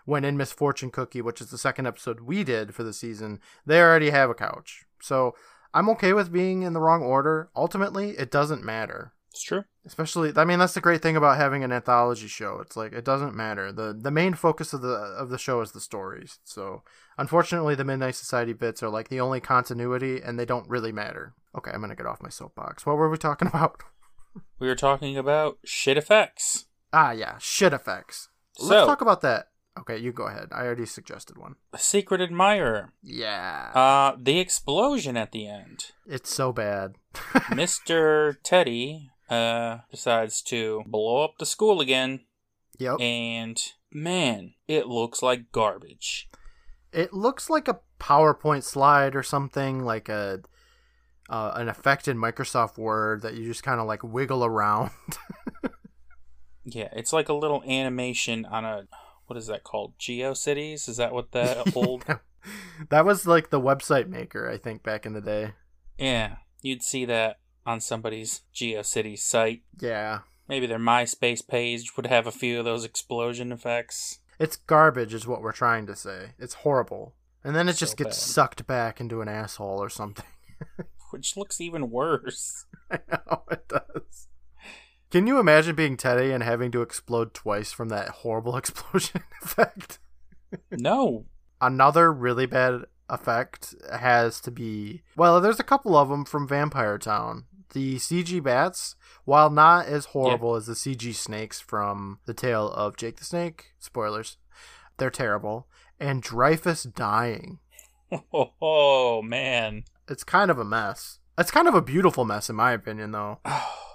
when in Misfortune Cookie, which is the second episode we did for the season, they already have a couch. So I'm okay with being in the wrong order. Ultimately, it doesn't matter. It's true. Especially, I mean, that's the great thing about having an anthology show. It's like it doesn't matter. the The main focus of the of the show is the stories. So, unfortunately, the Midnight Society bits are like the only continuity, and they don't really matter. Okay, I'm gonna get off my soapbox. What were we talking about? We were talking about shit effects. Ah, yeah, shit effects. So- Let's talk about that. Okay, you go ahead. I already suggested one. A secret admirer. Yeah. Uh the explosion at the end. It's so bad. Mr. Teddy uh decides to blow up the school again yep. and man, it looks like garbage. It looks like a PowerPoint slide or something, like a uh, an effect in Microsoft Word that you just kind of like wiggle around. Yeah, it's like a little animation on a what is that called? GeoCities? Is that what the old that was like the website maker, I think, back in the day. Yeah. You'd see that on somebody's GeoCities site. Yeah. Maybe their MySpace page would have a few of those explosion effects. It's garbage, is what we're trying to say. It's horrible. And then it just gets bad. sucked back into an asshole or something. Which looks even worse. I know it does. Can you imagine being Teddy and having to explode twice from that horrible explosion effect? No. Another really bad effect has to be well, there's a couple of them from Vampire Town. The CG bats, while not as horrible as the CG snakes from The Tale of Jake the Snake, spoilers, they're terrible. And Dreyfus dying. Oh, oh man. It's kind of a mess. It's kind of a beautiful mess, in my opinion, though. Oh.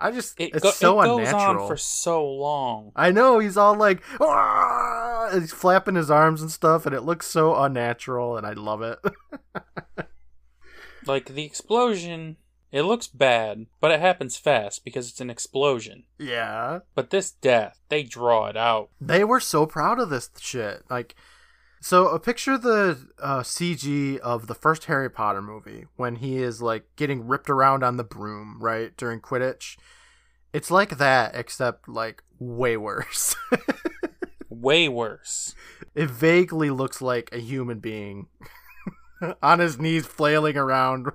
I just, It, it's go- so it goes unnatural. on for so long. I know he's all like, "Ah!" and he's flapping his arms and stuff, and it looks so unnatural, and I love it. Like the explosion, it looks bad, but it happens fast because it's an explosion. yeah, But this death, they draw it out. they were so proud of this shit. Like, so uh, picture the uh, CG of the first Harry Potter movie when he is like getting ripped around on the broom, right during Quidditch. It's like that, except like way worse. Way worse. it vaguely looks like a human being on his knees flailing around.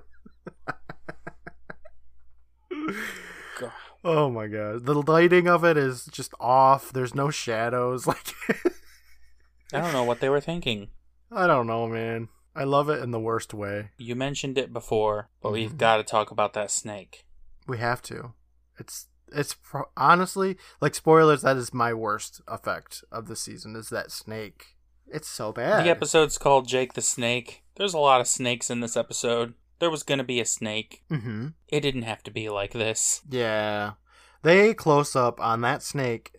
God. oh my god. The lighting of it is just off. There's no shadows. Like I don't know what they were thinking. I don't know, man. I love it in the worst way. You mentioned it before, but we've Mhm. got to talk about that snake. We have to. It's it's pro- honestly like spoilers that is my worst effect of the season is that snake. It's so bad. The episode's called Jake the Snake. There's a lot of snakes in this episode. There was going to be a snake. Mhm. It didn't have to be like this. Yeah. They close up on that snake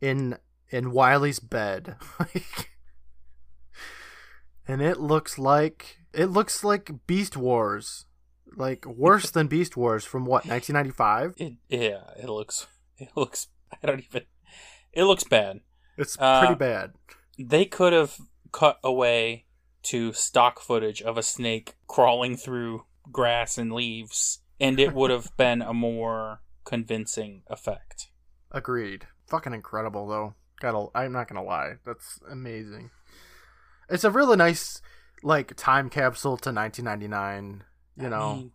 in in Wiley's bed. Like and it looks like it looks like Beast Wars. Like worse than Beast Wars from what, 1995? It yeah, it looks it looks I don't even it looks bad. It's Uh, pretty bad. They could have cut away to stock footage of a snake crawling through grass and leaves and it would have been a more convincing effect. Agreed. Fucking incredible though. Gotta I'm not gonna lie. That's amazing. It's a really nice like time capsule to 1999. You I know, mean,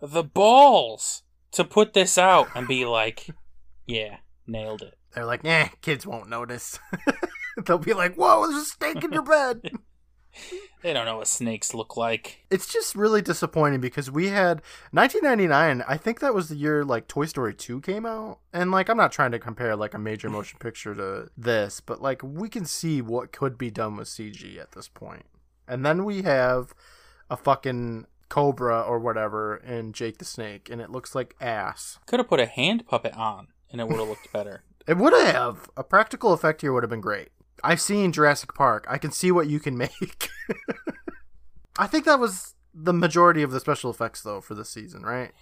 the balls to put this out and be like, yeah, nailed it. they're like, eh, kids won't notice. They'll be like, whoa, there's a snake in your bed. They don't know what snakes look like. it's just really disappointing because we had 1999. I think that was the year like Toy Story 2 came out, and like I'm not trying to compare like a major motion picture to this, but like we can see what could be done with CG at this point. And then we have a fucking cobra or whatever in Jake the Snake, and it looks like ass. Could have put a hand puppet on and it would have looked better. It would have a practical effect here would have been great. I've seen Jurassic Park. I can see what you can make. I think that was the majority of the special effects though for this season, right?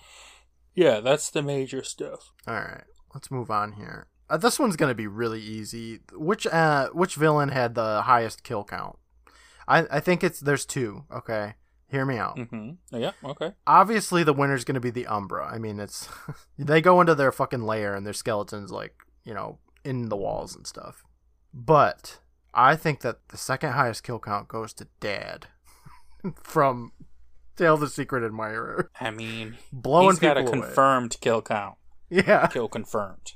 Yeah, that's the major stuff. All right, let's move on here. Uh, this one's gonna be really easy. Which uh, which villain had the highest kill count? I I think it's there's two. Okay, hear me out. Mm-hmm. Yeah, okay. Obviously, the winner's gonna be the Umbra. I mean, it's they go into their fucking lair and their skeletons like you know in the walls and stuff. But I think that the second highest kill count goes to Dad from Tale the Secret Admirer, I mean, blowing he's got a people away. confirmed kill count. Yeah, Kill confirmed.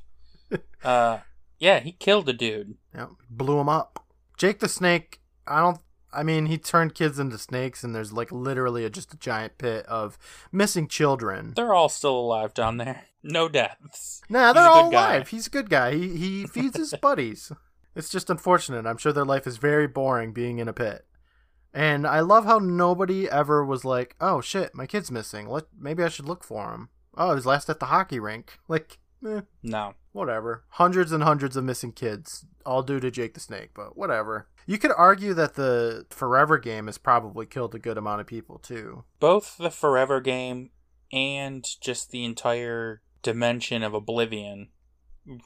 uh, yeah, he killed a dude. Yep. Blew him up. Jake the Snake, I don't I mean, he turned kids into snakes and there's like literally a, just a giant pit of missing children. They're all still alive down there. No deaths. Nah, they're all good guy. alive. He's a good guy. He he feeds his buddies. It's just unfortunate. I'm sure their life is very boring being in a pit. And I love how nobody ever was like, "Oh shit, my kid's missing. Let maybe I should look for him." Oh, he's last at the hockey rink. Like, eh, No. whatever. Hundreds and hundreds of missing kids, all due to Jake the Snake, but whatever. You could argue that the Forever game has probably killed a good amount of people too. Both the Forever game and just the entire dimension of Oblivion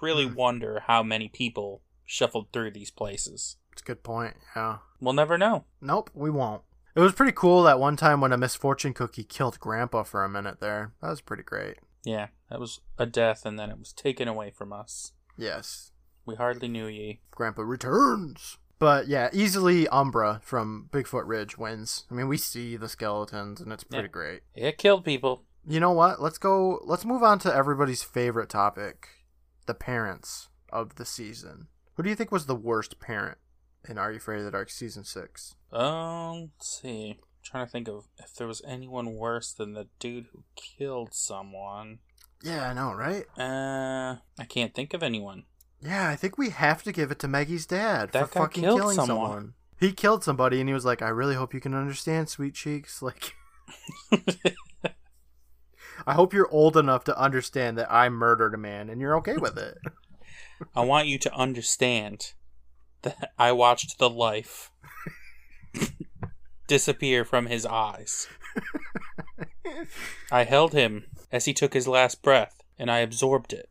really Hmm. wonder how many people shuffled through these places. It's a good point. Yeah. We'll never know. Nope, we won't. It was pretty cool that one time when a misfortune cookie killed Grandpa for a minute there. That was pretty great. Yeah, that was a death, and then it was taken away from us. Yes. We hardly knew ye. Grandpa returns. But yeah, easily Umbra from Bigfoot Ridge wins. I mean, we see the skeletons and it's pretty Yeah. great. It killed people. You know what? Let's go. Let's move on to everybody's favorite topic the parents of the season. Who do you think was the worst parent in Are You Afraid of the Dark season six? Um, let's see. trying to think of if there was anyone worse than the dude who killed someone. Yeah, I know, right? Uh, I can't think of anyone. Yeah, I think we have to give it to Maggie's dad That for fucking killing someone. someone. He killed somebody and he was like, I really hope you can understand, sweet cheeks. Like, I hope you're old enough to understand that I murdered a man and you're okay with it. I want you to understand that I watched the life disappear from his eyes. I held him as he took his last breath, and I absorbed it.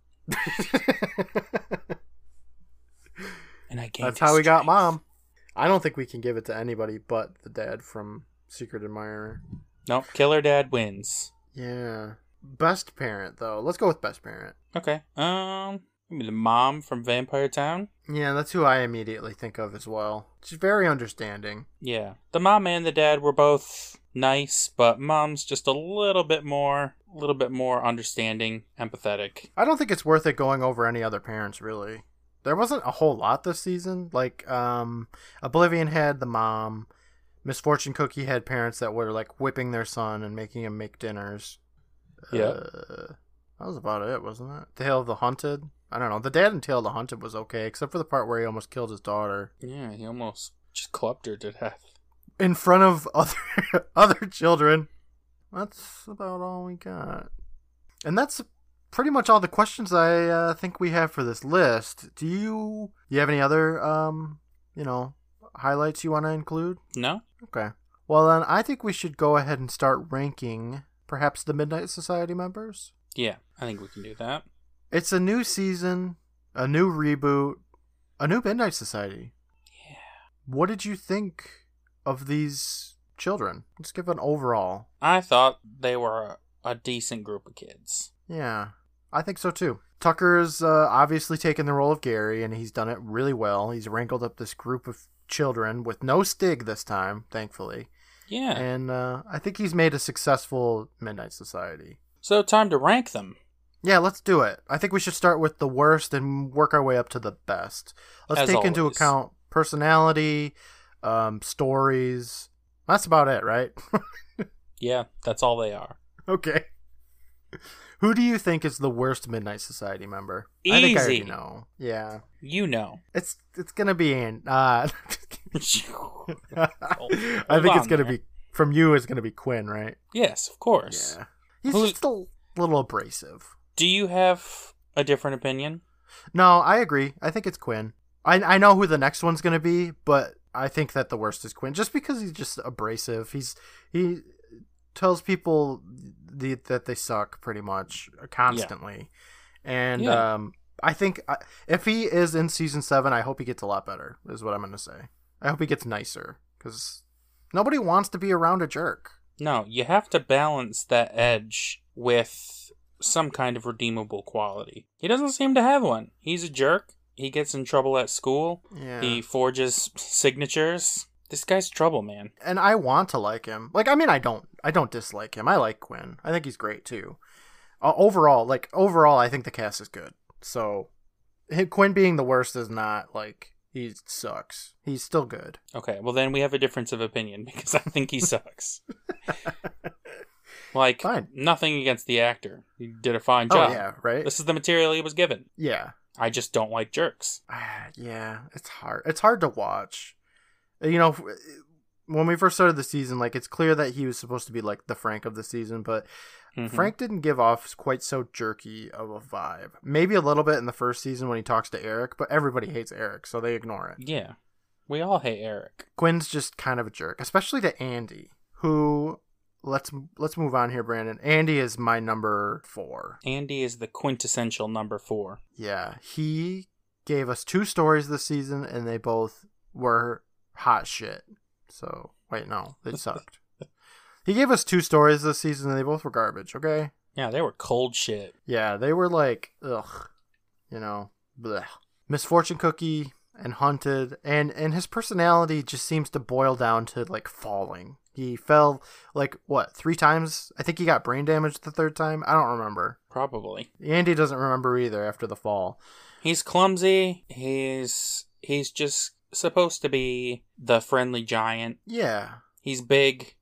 And I gained That's how we got strength. mom. I don't think we can give it to anybody but the dad from Secret Admirer. Nope, Killer Dad wins. Yeah. Best parent, though. Let's go with best parent. Okay. Um, maybe the mom from Vampire Town. Yeah, that's who I immediately think of as well. She's very understanding. Yeah, the mom and the dad were both nice, but mom's just a little bit more, a little bit more understanding, empathetic. I don't think it's worth it going over any other parents, really. There wasn't a whole lot this season. Like, um, Oblivion had the mom. Misfortune Cookie had parents that were, like, whipping their son and making him make dinners. Yeah. Uh, that was about it, wasn't it? Tale of the Hunted? I don't know. The dad in Tale of the Hunted was okay, except for the part where he almost killed his daughter. Yeah, he almost just clubbed her to death. in front of other other children. That's about all we got, and that's pretty much all the questions I uh, think we have for this list. Do you you have any other um you know highlights you want to include? No? Okay. Well then, I think we should go ahead and start ranking perhaps the Midnight Society members. Yeah, I think we can do that. It's a new season, a new reboot, a new Midnight Society. Yeah. What did you think of these children? Let's give an overall. I thought they were a, a decent group of kids. Yeah, I think so too. Tucker's uh, obviously taken the role of Gary, and he's done it really well. He's wrangled up this group of children with no stig this time, thankfully. Yeah. And uh, I think he's made a successful Midnight Society. So time to rank them. Yeah, let's do it. I think we should start with the worst and work our way up to the best. Let's As take into account personality, um, stories. That's about it, right? Yeah, that's all they are. okay. Who do you think is the worst Midnight Society member? I think I already Easy. know. Yeah, You know. it's it's gonna be in. Uh, I think it's gonna there. be from you. It's gonna be Quinn, right? yes, of course. Yeah, he's Who- just a little abrasive. Do you have a different opinion? No, I agree. I think it's Quinn. I I know who the next one's gonna be, but I think that the worst is Quinn, just because he's just abrasive. He's he tells people the, that they suck pretty much constantly, and Yeah. um, I think I, if he is in season seven, I hope he gets a lot better. Is what I'm gonna say. I hope he gets nicer because nobody wants to be around a jerk. No, you have to balance that edge with some kind of redeemable quality. He doesn't seem to have one. He's a jerk. He gets in trouble at school. Yeah. He forges signatures. This guy's trouble, man. and I want to like him. Like, I mean, I don't, I don't dislike him. I like Quinn. I think he's great too. Uh, overall, like overall, I think the cast is good. So, Quinn being the worst is not like he sucks. He's still good. Okay, well then we have a difference of opinion because I think he sucks. like Fine. nothing against the actor. He did a fine job. Oh job. yeah, right. This is the material he was given. Yeah, I just don't like jerks. Ah, yeah. It's hard. It's hard to watch. You know, when we first started the season, like it's clear that he was supposed to be like the Frank of the season, but Mhm. Frank didn't give off quite so jerky of a vibe. Maybe a little bit in the first season when he talks to Eric, but everybody hates Eric, so they ignore it. Yeah. We all hate Eric. Quinn's just kind of a jerk, especially to Andy, who let's let's move on here, Brandon. Andy is my number 4. Andy is the quintessential number four. Yeah, he gave us two stories this season and they both were hot shit. So, Wait, no, they sucked. he gave us two stories this season, and they both were garbage. Okay. Yeah, they were cold shit. Yeah, they were like, ugh, you know, bleh. Misfortune Cookie and Hunted, and and his personality just seems to boil down to like falling. He fell like what three times? I think he got brain damage the third time. I don't remember. Probably. Andy doesn't remember either after the fall. He's clumsy. He's he's just supposed to be the friendly giant. Yeah, He's big,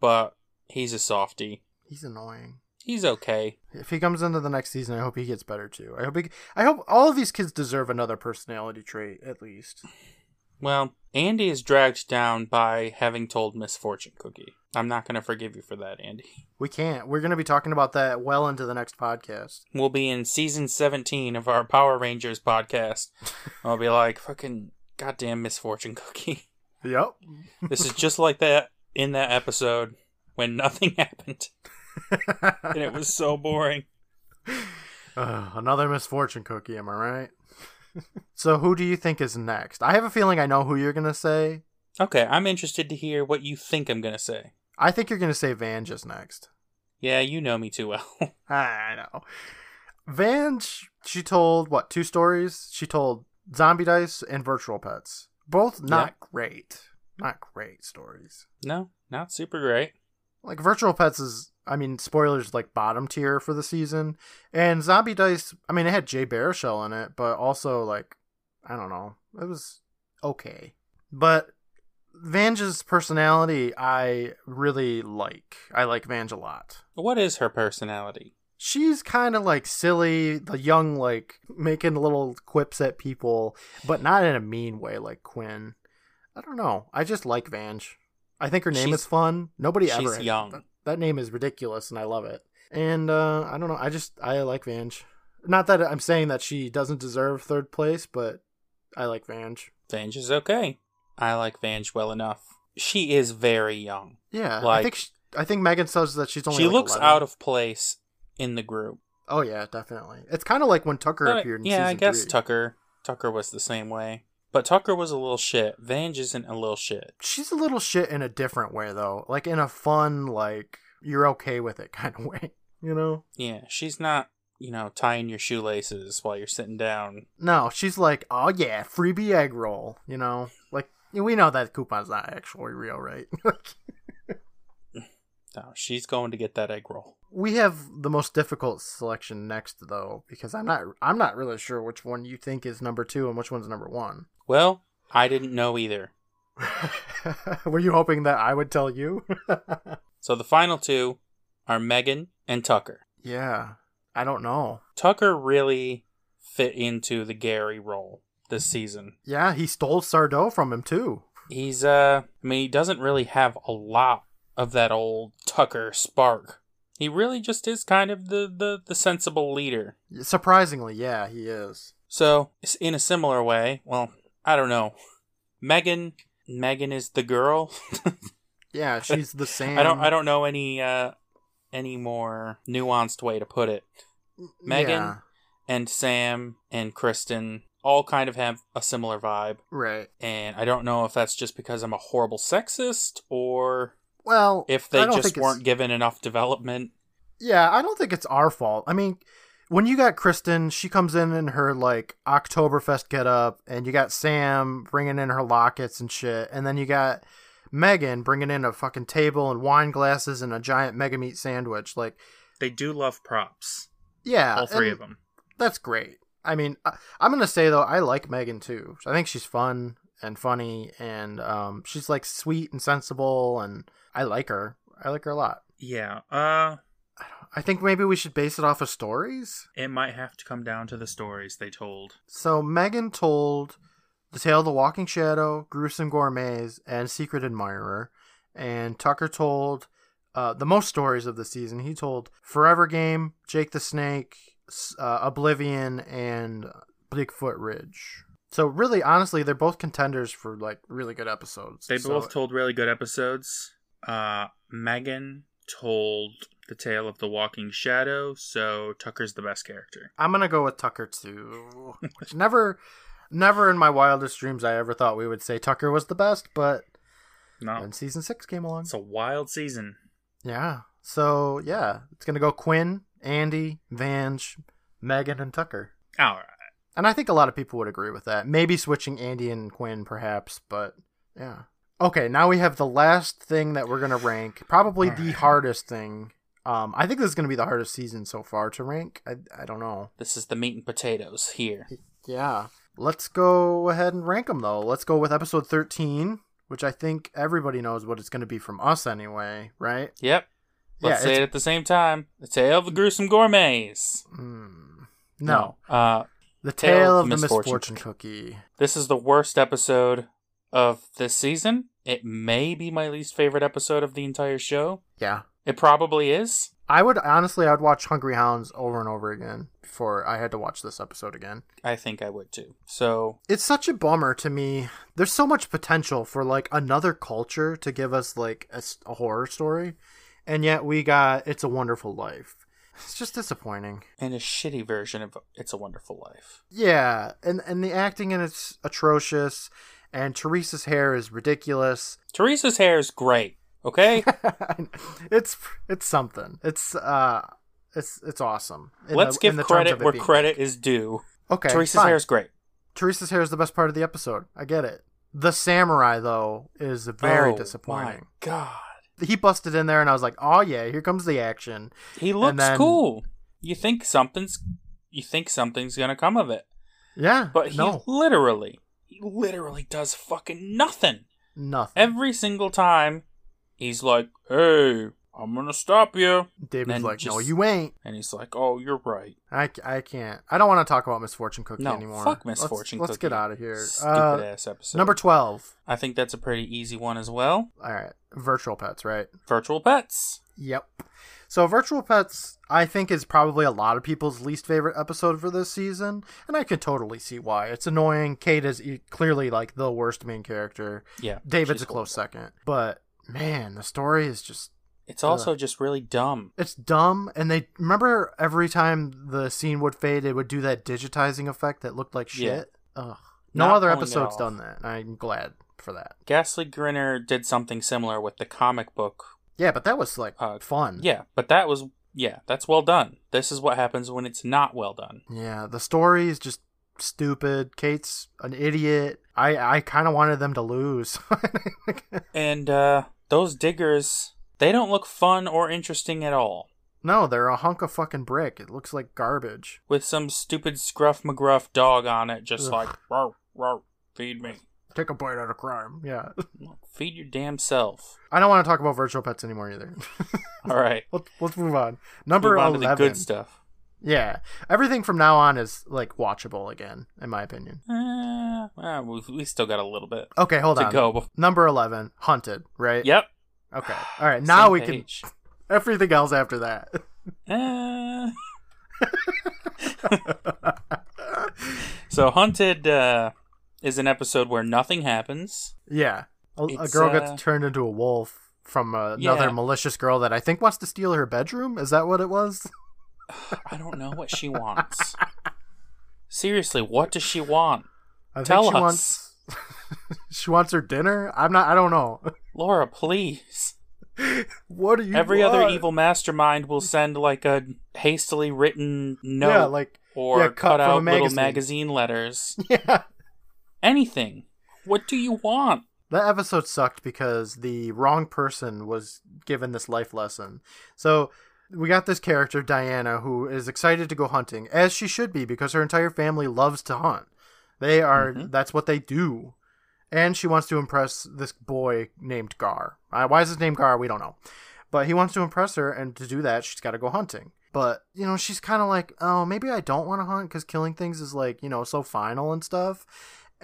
but he's a softy. he's annoying. He's okay. If he comes into the next season, I hope he gets better too. I hope he, I hope all of these kids deserve another personality trait at least. Well, Andy is dragged down by having told Misfortune Cookie. I'm not going to forgive you for that, Andy. We can't. We're going to be talking about that well into the next podcast. We'll be in season 17 of our Power Rangers podcast. I'll be like, fucking goddamn Misfortune Cookie. Yep. This is just like that in that episode when nothing happened. And it was so boring. Uh, another misfortune cookie, am I right? so, who do you think is next? I have a feeling I know who you're going to say. Okay, I'm interested to hear what you think I'm going to say. I think you're going to say Van just next. Yeah, you know me too well. I know. Vange, she told, what, two stories? She told Zombie Dice and Virtual Pets. Both not great. Not great stories. no, not super great. Like, Virtual Pets is, I mean, spoilers, like, bottom tier for the season. And Zombie Dice, I mean, it had Jay Baruchel in it, but also, like, I don't know. It was okay. But Vange's personality, I really like. I like Vange a lot. What is her personality? she's kind of like silly, the young, like making little quips at people, but not in a mean way like Quinn. I don't know. I just like Vange. I think her name She's- is fun. Nobody she's ever. young. That, that name is ridiculous, and I love it. And uh, I don't know. I just I like Vange. Not that I'm saying that she doesn't deserve third place, but I like Vange. Vange is okay. I like Vange well enough. She is very young. Yeah, I think she, I think Megan says that she's only. She like, looks 11. out of place in the group. Oh yeah, definitely. It's kind of like when Tucker But, appeared. in yeah, I season guess three. Tucker Tucker was the same way. But Tucker was a little shit. Vange isn't a little shit. she's a little shit in a different way though like in a fun like you're okay with it kind of way you know Yeah, she's not, you know, tying your shoelaces while you're sitting down. no she's like oh yeah freebie egg roll you know like we know that coupon's not actually real right No, she's going to get that egg roll. we have the most difficult selection next though because i'm not i'm not really sure which one you think is number two and which one's number one Well, I didn't know either. were you hoping that i would tell you So the final two are Megan and Tucker. yeah i don't know Tucker really fit into the Gary role this season. yeah he stole sardo from him too He's uh I mean he doesn't really have a lot of that old Tucker spark. He really just is kind of the the, the sensible leader. surprisingly yeah he is So in a similar way, well, I don't know. Megan Megan is the girl. Yeah, she's the same. I don't I don't know any uh any more nuanced way to put it. Megan Yeah, and Sam and Kristen all kind of have a similar vibe. right. And I don't know if that's just because I'm a horrible sexist or Well, if they just weren't given enough development. Yeah, I don't think it's our fault. I mean, when you got Kristen, she comes in in her like Oktoberfest getup, and you got Sam bringing in her lockets and shit, and then you got Megan bringing in a fucking table and wine glasses and a giant mega meat sandwich. Like, They do love props. yeah, all three of them. That's great. I mean, I, I'm gonna say though, I like Megan too. I think she's fun and funny, and um, she's like sweet and sensible, and I like her. I like her a lot. Yeah. Uh I think maybe we should base it off of stories. it might have to come down to the stories they told. So Megan told The Tale of the Walking Shadow, Gruesome Gourmets, and Secret Admirer. And Tucker told uh, the most stories of the season. He told Forever Game, Jake the Snake, uh, Oblivion, and Bigfoot Ridge. So really, honestly, they're both contenders for like really good episodes. They So- both told really good episodes. Uh Megan told the tale of the walking shadow, so Tucker's the best character. I'm gonna go with Tucker too. Which never, never in my wildest dreams I ever thought we would say Tucker was the best, but No, And season six came along. it's a wild season. Yeah. So yeah, it's gonna go Quinn, Andy, Vange, Megan, and Tucker. All right. And I think a lot of people would agree with that. Maybe switching Andy and Quinn, perhaps, but yeah. Okay, now we have the last thing that we're gonna rank. Probably the Alright. hardest thing. Um, I think this is gonna be the hardest season so far to rank. I I don't know. This is the meat and potatoes here. Yeah. Let's go ahead and rank them though. Let's go with episode thirteen, which I think everybody knows what it's gonna be from us anyway, right? Yep. Let's Yeah, say it's- it at the same time. The Tale of the Gruesome Gourmets. Mm, no. Uh, The Tale, of the Misfortune Misfortune Cookie. this is the worst episode of this season. It may be my least favorite episode of the entire show. Yeah. It probably is. I would honestly, I'd watch Hungry Hounds over and over again before I had to watch this episode again. I think I would too. So, It's such a bummer to me. There's so much potential for like another culture to give us like a horror story, and yet we got It's a Wonderful Life. It's just disappointing. and a shitty version of It's a Wonderful Life. Yeah, and and the acting in it's atrocious, and Teresa's hair is ridiculous. Teresa's hair is great. Okay, it's it's something. It's uh, it's it's awesome. in let's the- give the credit where credit is due. Okay, Teresa's fine. hair is great. Teresa's hair is the best part of the episode. I get it. The samurai though is very Oh, disappointing. My God, He busted in there, and I was like, "Oh yeah, here comes the action." he looks then- cool. You think something's, you think something's gonna come of it, Yeah, but he no, literally, literally does fucking nothing. nothing. Every single time, he's like, "Hey, I'm gonna stop you," David's like, "No, you ain't." and he's like, "Oh, you're right." I, I can't. I don't want to talk about Misfortune Cookie No, anymore. fuck Let's- Misfortune let's, get out of here. Stupid Uh, ass episode. number twelve. I think that's a pretty easy one as well. All right, virtual pets, right? Virtual pets. Yep. So Virtual Pets, I think, is probably a lot of people's least favorite episode for this season, and I can totally see why. It's annoying. Kate is clearly like the worst main character. Yeah, David's a close horrible. second, but man, the story is just It's also just really dumb. it's dumb. And they remember every time the scene would fade, it would do that digitizing effect that looked like Yeah. shit. Ugh. No Not other episode's done that. I'm glad for that. Ghastly Grinner did something similar with the comic book. Yeah, but that was like Uh, fun. Yeah, but that was yeah, that's well done. This is what happens when it's not well done. Yeah, the story is just stupid. Kate's an idiot. I I kind of wanted them to lose. And uh those diggers, they don't look fun or interesting at all. no, they're a hunk of fucking brick. It looks like garbage. With some stupid Scruff McGruff dog on it, just Ugh. like row, row, feed me. Take a bite out of crime. Yeah. Feed your damn self. I don't want to talk about virtual pets anymore either. All right. let's, let's move on. Number Move on to 11. the good stuff. Yeah. Everything from now on is like watchable again, in my opinion. Uh, well, we, we still got a little bit Okay, hold on. go. Number 11, Hunted, right? Yep. Okay. All right. Now Same we page. can. Everything else after that. Uh, so Hunted uh, is an episode where nothing happens. Yeah. A, a girl uh, gets turned into a wolf from another Yeah. malicious girl that I think wants to steal her bedroom. Is that what it was? I don't know what she wants. Seriously, what does she want? I Tell she us. wants she wants her dinner. I'm not I don't know. Laura, please. what do you Every other evil mastermind will send like a hastily written note Yeah, like or yeah, cut cut, out little magazine. magazine letters. yeah. Anything. What do you want? That episode sucked because the wrong person was given this life lesson. So we got this character, Diana, who is excited to go hunting, as she should be, because her entire family loves to hunt. They are, Mhm. that's what they do. And she wants to impress this boy named Gar. Uh, why is his name Gar? We don't know. But he wants to impress her, and to do that, she's got to go hunting. But, you know, she's kind of like, oh, maybe I don't want to hunt because killing things is like, you know, so final and stuff.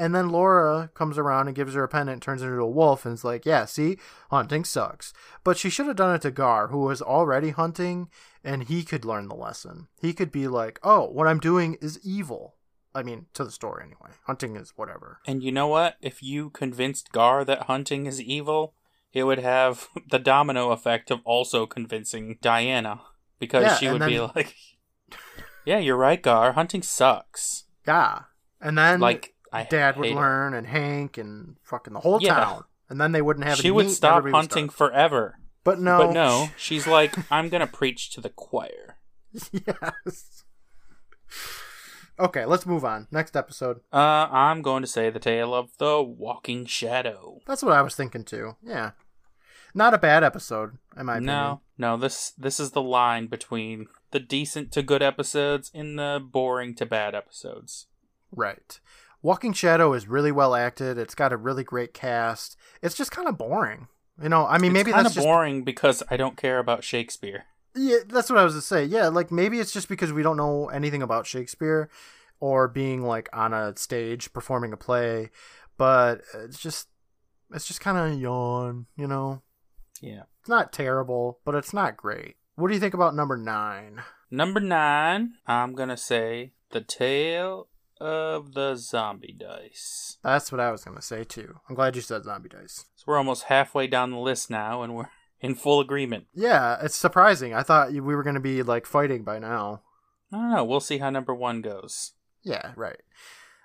And then Laura comes around and gives her a pendant, turns her into a wolf, and is like, yeah, see, hunting sucks. But she should have done it to Gar, who was already hunting, and he could learn the lesson. He could be like, oh, what I'm doing is evil. I mean, to the story anyway. Hunting is whatever. And you know what? If you convinced Gar that hunting is evil, it would have the domino effect of also convincing Diana. Because Yeah, she would be like, Yeah, you're right, Gar. Hunting sucks. Yeah. And then like, I Dad would learn, and Hank, and fucking the whole Yeah. town. and then they wouldn't have. she any would stop everybody would hunting forever. But no, But no, she's like, I'm gonna preach to the choir. yes. Okay, let's move on. Next episode. Uh, I'm going to say the tale of the walking shadow. That's what I was thinking too. Yeah, not a bad episode, in my opinion. No, no, this this is the line between the decent to good episodes and the boring to bad episodes. Right. Walking Shadow is really well acted. It's got a really great cast. It's just kind of boring. You know, I mean, maybe it's kind that's of just boring because I don't care about Shakespeare. yeah. That's what I was to say. Yeah, like maybe it's just because we don't know anything about Shakespeare, or being like on a stage performing a play. But it's just, it's just kind of a yawn. You know, Yeah. it's not terrible, but it's not great. What do you think about number nine? Number nine, I'm gonna say the tale of the zombie dice. That's what I was gonna say too. I'm glad you said zombie dice. So we're almost halfway down the list now, and we're in full agreement. Yeah, it's surprising. I thought we were gonna be like fighting by now. I don't know. We'll see how number one goes. Yeah, right.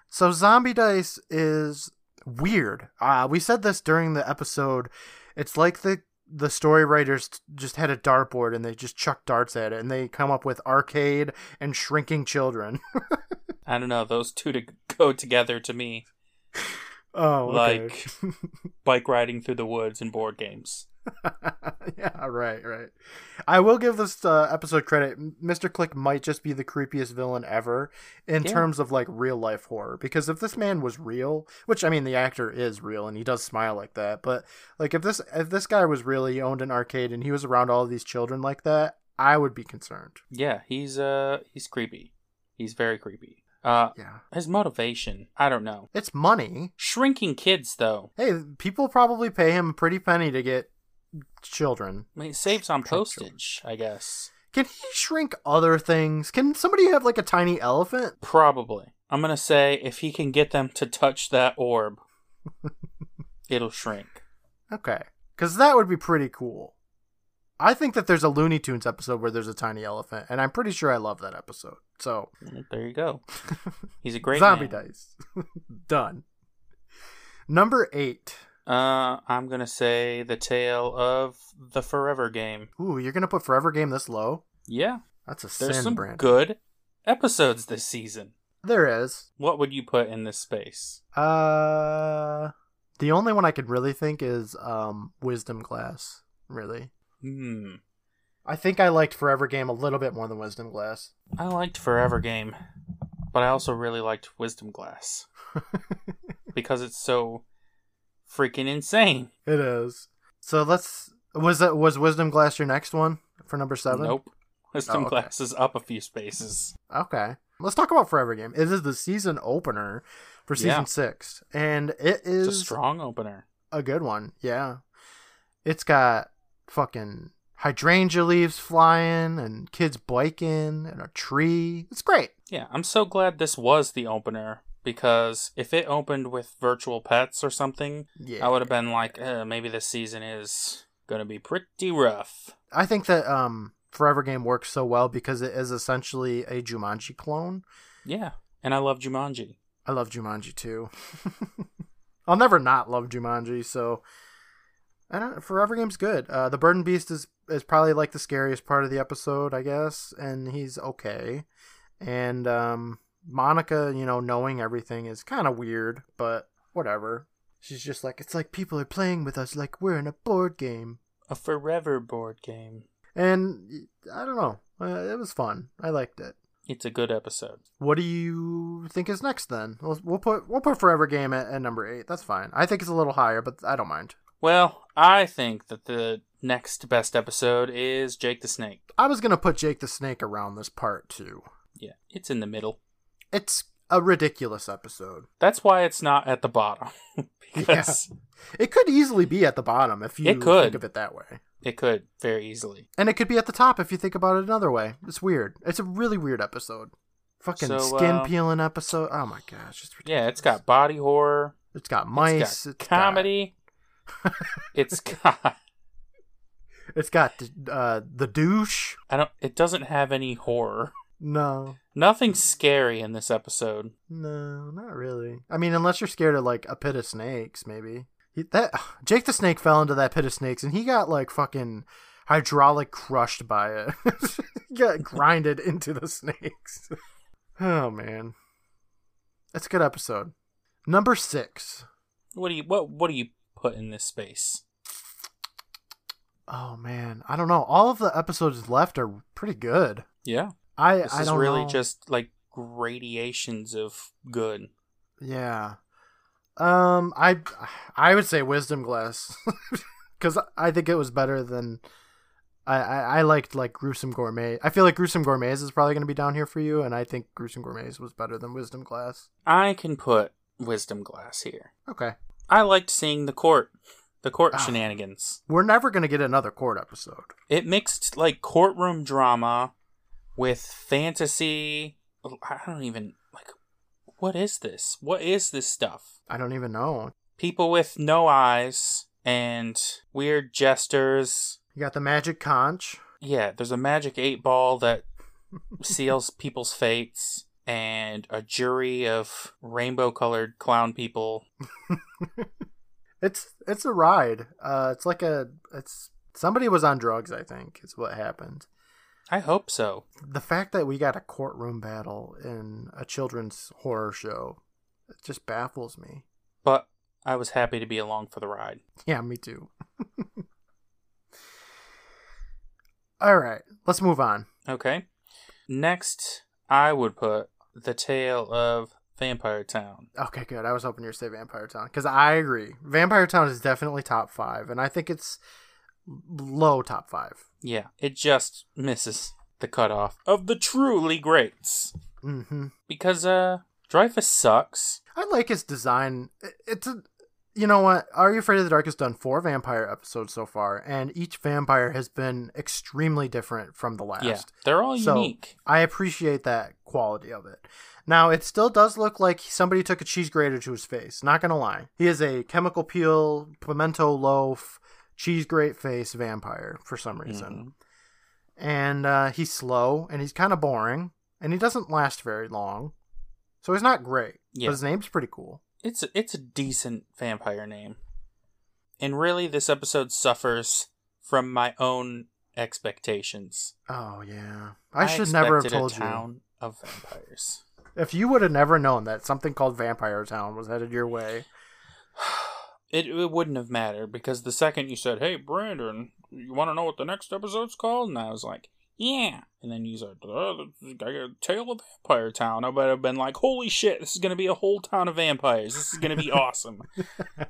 So Zombie Dice is weird. Uh, we said this during the episode. It's like the the story writers just had a dartboard and they just chuck darts at it and they come up with arcade and shrinking children. I don't know. Those two to go together to me, oh, okay. like bike riding through the woods and board games. yeah, right, right. I will give this uh, episode credit. Mr. Click might just be the creepiest villain ever in Yeah. terms of like real life horror. Because if this man was real, which I mean, the actor is real and he does smile like that, but like if this if this guy was real, he owned an arcade and he was around all these children like that, I would be concerned. Yeah, he's uh he's creepy. He's very creepy. Uh, Yeah, his motivation, I don't know. it's money. Shrinking kids, though. Hey, people probably pay him a pretty penny to get children. I mean, it saves on postage, I guess. Can he shrink other things? Can somebody have like a tiny elephant? Probably. I'm gonna say if he can get them to touch that orb, it'll shrink. Okay. Because that would be pretty cool. I think that there's a Looney Tunes episode where there's a tiny elephant, and I'm pretty sure I love that episode. So, There you go. He's a great Zombie man. Dice. Done. Number eight. Uh, I'm gonna say the tale of the Forever Game. Ooh, you're going to put Forever Game this low? Yeah, That's a there's sin, some Brandon. good episodes this season. There is. What would you put in this space? Uh, the only one I could really think is um Wisdom Glass, really. Hmm. I think I liked Forever Game a little bit more than Wisdom Glass. I liked Forever Game, but I also really liked Wisdom Glass because it's so freaking insane. It is. So let's. Was that was Wisdom Glass your next one for number seven? Nope. Wisdom Oh, okay. Glass is up a few spaces. Okay. Let's talk about Forever Game. It is the season opener for season Yeah. six, and it It's a strong opener. a good one. Yeah. It's got fucking hydrangea leaves flying and kids biking and a tree. It's great. Yeah, I'm so glad this was the opener because if it opened with virtual pets or something, Yeah. I would have been like, uh, maybe this season is going to be pretty rough. I think that um Forever Game works so well because it is essentially a Jumanji clone. Yeah, and I love Jumanji. I love Jumanji too. I'll never not love Jumanji, so I don't Forever Game's good. Uh the Burden Beast is is probably like the scariest part of the episode, I guess, and he's okay. And um Monica, you know, knowing everything is kind of weird, but whatever. She's just like it's like people are playing with us like we're in a board game. A forever board game. And I don't know. Uh, it was fun. I liked it. It's a good episode. What do you think is next then? We'll, we'll put we'll put Forever Game at, at number eight. That's fine. I think it's a little higher, but I don't mind. Well, I think that the next best episode is Jake the Snake. I was gonna put Jake the Snake around this part too. Yeah, it's in the middle. It's a ridiculous episode. That's why it's not at the bottom. because It could easily be at the bottom if you It could. think of it that way, it could very easily. and it could be at the top if you think about it another way. It's weird. It's a really weird episode. Fucking So, skin uh, peeling episode. Oh my gosh, it's ridiculous. Yeah, it's got body horror. it's got mice. It's got it's got- comedy. It's got. it's got uh, the douche. I don't. It doesn't have any horror. No, Nothing scary in this episode. no, not really. I mean, unless you're scared of like a pit of snakes, maybe. He, that Jake the Snake fell into that pit of snakes, and he got like fucking hydraulic crushed by it. he got grinded into the snakes. oh man, that's a good episode. Number six. What do you what what do you put in this space? Oh man, I don't know. All of the episodes left are pretty good. Yeah. I This I is don't really know. just like gradations of good. Yeah. Um, I I would say Wisdom Glass because I think it was better than I, I I liked like Gruesome Gourmet. I feel like Gruesome Gourmets is probably going to be down here for you, and I think Gruesome Gourmets was better than Wisdom Glass. I can put Wisdom Glass here. Okay, I liked seeing the court, the court Ah. shenanigans. we're never going to get another court episode. It mixed like courtroom drama with fantasy. I don't even like. What is this? What is this stuff? I don't even know. People with no eyes and weird gestures. You got the magic conch. Yeah, there's a magic eight ball that seals people's fates, and a jury of rainbow colored clown people. It's it's a ride. Uh, it's like a it's somebody was on drugs. I think is what happened. I hope so. the fact that we got a courtroom battle in a children's horror show it just baffles me But I was happy to be along for the ride. yeah me too all right let's move on Okay. Next, I would put The Tale of Vampire Town. okay good i was hoping you would say vampire town because i agree vampire town is definitely top five and i think it's low top five Yeah, it just misses the cutoff of the truly greats. mm-hmm Because, uh, Dreyfus sucks. i like his design it's a you know what? Are You Afraid of the Dark has done four vampire episodes so far, and each vampire has been extremely different from the last. Yeah, they're all So, unique. I appreciate that quality of it. Now, it still does look like somebody took a cheese grater to his face. Not gonna lie, he is a chemical peel, pimento loaf, cheese grate face vampire for some reason, Mhm. and uh, he's slow and he's kind of boring, and he doesn't last very long. So he's not great, Yeah. but his name's pretty cool. It's a, it's a decent vampire name. And really, this episode suffers from my own expectations. Oh yeah, I, should never have told a you. town of vampires. If you would have never known that something called Vampire Town was headed your way, It, it wouldn't have mattered because the second you said, "Hey, Brandon, you want to know what the next episode's called?" and I was like, "Yeah," and then you said, oh, "I got a Tale of Vampire Town," I would have been like, "Holy shit! This is gonna be a whole town of vampires. This is gonna be awesome.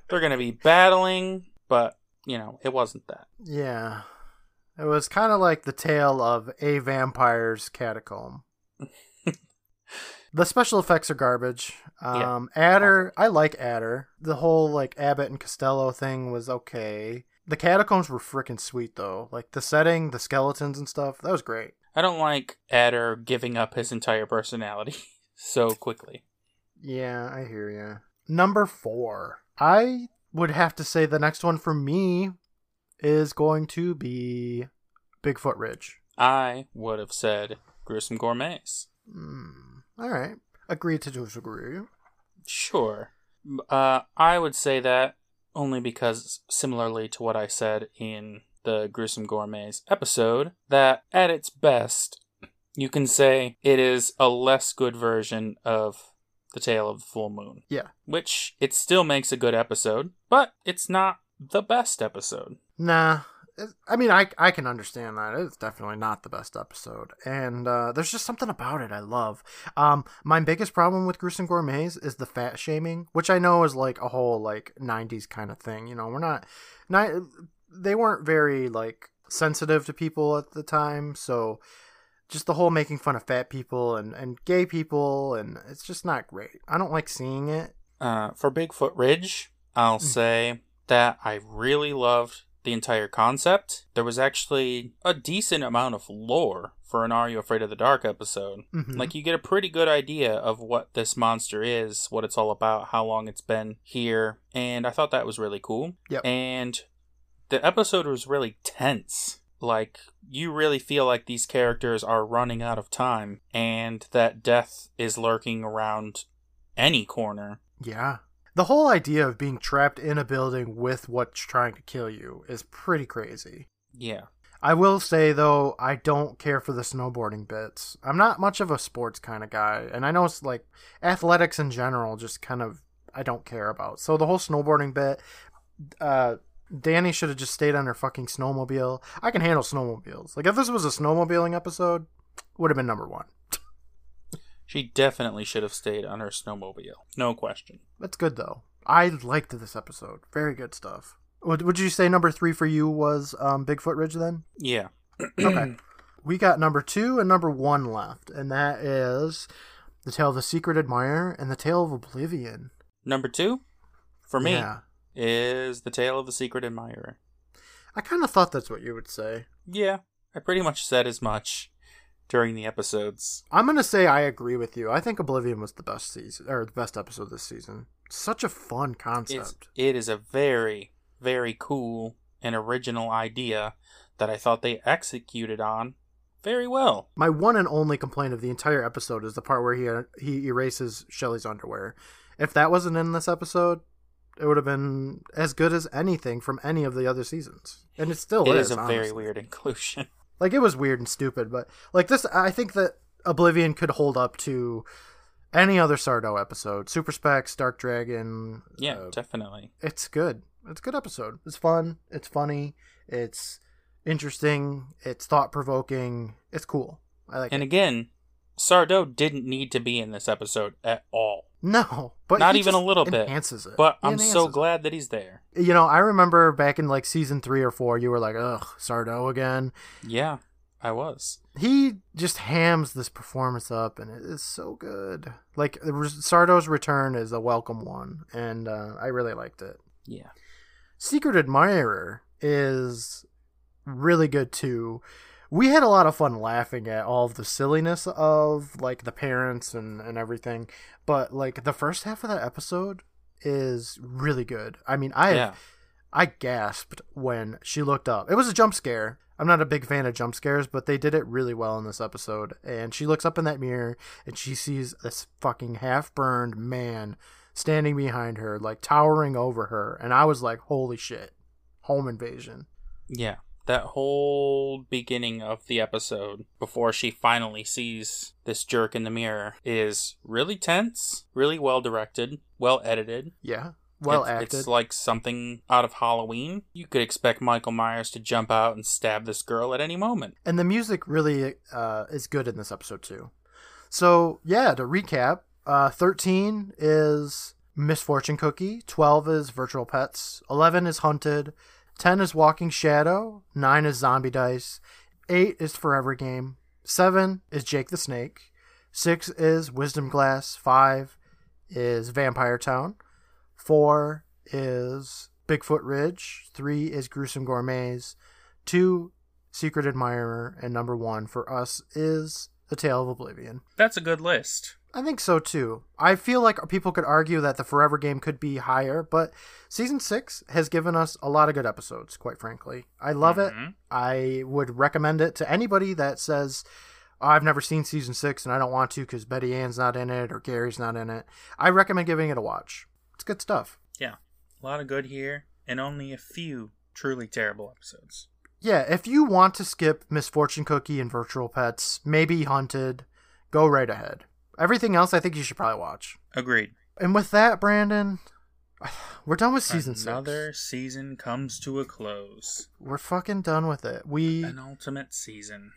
They're gonna be battling." But you know, it wasn't that. yeah, it was kind of like the tale of a vampire's catacomb. the special effects are garbage. Yeah. Um, Adder, I like Adder. The whole like Abbott and Costello thing was okay. The catacombs were freaking sweet though. Like the setting, the skeletons and stuff. That was great. I don't like Adder giving up his entire personality so quickly. Yeah, I hear you. Number four. I would have to say the next one for me is going to be Bigfoot Ridge. I would have said Gruesome Gourmets. Hmm. All right. Agree to disagree. Sure. Uh, I would say that only because, similarly to what I said in the Gruesome Gourmets episode, that at its best, you can say it is a less good version of The Tale of the Full Moon. Yeah. Which it still makes a good episode, but it's not the best episode. Nah. I mean, I, I can understand that. It's definitely not the best episode. And uh, there's just something about it I love. Um, my biggest problem with Gruesome Gourmets is the fat shaming, which I know is like a whole like 90s kind of thing. You know, we're not, not they weren't very like sensitive to people at the time. So just the whole making fun of fat people and, and gay people. And it's just not great. I don't like seeing it. Uh, for Bigfoot Ridge, I'll say that I really loved the entire concept. There was actually a decent amount of lore for an Are You Afraid of the Dark episode. Mhm. Like, you get a pretty good idea of what this monster is, what it's all about, how long it's been here, and I thought that was really cool. Yep. And the episode was really tense. Like, you really feel like these characters are running out of time, and that death is lurking around any corner. Yeah. The whole idea of being trapped in a building with what's trying to kill you is pretty crazy. Yeah. I will say though, I don't care for the snowboarding bits. I'm not much of a sports kind of guy, and I know it's like athletics in general just kind of I don't care about. So the whole snowboarding bit, uh, Danny should have just stayed on her fucking snowmobile. I can handle snowmobiles. Like if this was a snowmobiling episode, would have been number one. She definitely should have stayed on her snowmobile. No question. That's good though. I liked this episode. Very good stuff. Would Would you say number three for you was um, Bigfoot Ridge then? Yeah. Okay. we got number two and number one left, and that is the Tale of the Secret Admirer and the Tale of Oblivion. Number two, for me, Yeah. is The Tale of the Secret Admirer. I kind of thought that's what you would say. Yeah, I pretty much said as much during the episodes. I'm gonna say I agree with you. I think Oblivion was the best season or the best episode this season. Such a fun concept. it is a very, very cool and original idea that I thought they executed on very well. My one and only complaint of the entire episode is the part where he he erases Shelly's underwear. If that wasn't in this episode, it would have been as good as anything from any of the other seasons. And it still It is. is a very weird inclusion. Like it was weird and stupid, but like this, I think that Oblivion could hold up to any other Sardo episode. Super Specs, Dark Dragon. Yeah, uh, definitely. it's good. It's a good episode. It's fun. It's funny. It's interesting. It's thought provoking. It's cool. I like And it. again, Sardo didn't need to be in this episode at all. No, but Not he even a little bit. Enhances it. But He I'm so enhances it. glad that he's there. You know, I remember back in like season three or four, you were like, "Ugh, Sardo again." Yeah, I was. he just hams this performance up and it is so good like the sardo's return is a welcome one and uh, i really liked it Yeah. secret admirer is really good too we had a lot of fun laughing at all of the silliness of like the parents and, and everything but like the first half of that episode is really good i mean i yeah. I gasped when she looked up. It was a jump scare. I'm not a big fan of jump scares, but they did it really well in this episode. And she looks up in that mirror and she sees this fucking half burned man standing behind her, like towering over her. And I was like, holy shit, home invasion. Yeah. That whole beginning of the episode, before she finally sees this jerk in the mirror, is really tense, really well directed, well edited. Yeah. Well it's, acted. It's like something out of Halloween. You could expect Michael Myers to jump out and stab this girl at any moment. and the music really uh, is good in this episode too. So yeah, to recap, uh, thirteen is Misfortune Cookie, twelve is Virtual Pets, eleven is Hunted, ten is Walking Shadow, nine is Zombie Dice, eight is Forever Game, seven is Jake the Snake, six is Wisdom Glass, five is Vampire Town, four is Bigfoot Ridge, three is Gruesome Gourmets, two Secret Admirer, and number one for us is The Tale of Oblivion. That's a good list. I think so too. I feel like people could argue that the Forever game could be higher, but season six has given us a lot of good episodes, quite frankly. I love it. Mhm. I would recommend it to anybody that says, "Oh, I've never seen season six and I don't want to because Betty Ann's not in it or Gary's not in it. I recommend giving it a watch. It's good stuff. Yeah. A lot of good here, and only a few truly terrible episodes. Yeah, if you want to skip Misfortune Cookie and Virtual Pets, maybe Hunted, go right ahead. Everything else, I think you should probably watch. Agreed. And with that, Brandon, we're done with season Another six. season comes to a close. We're fucking done with it. We An ultimate season.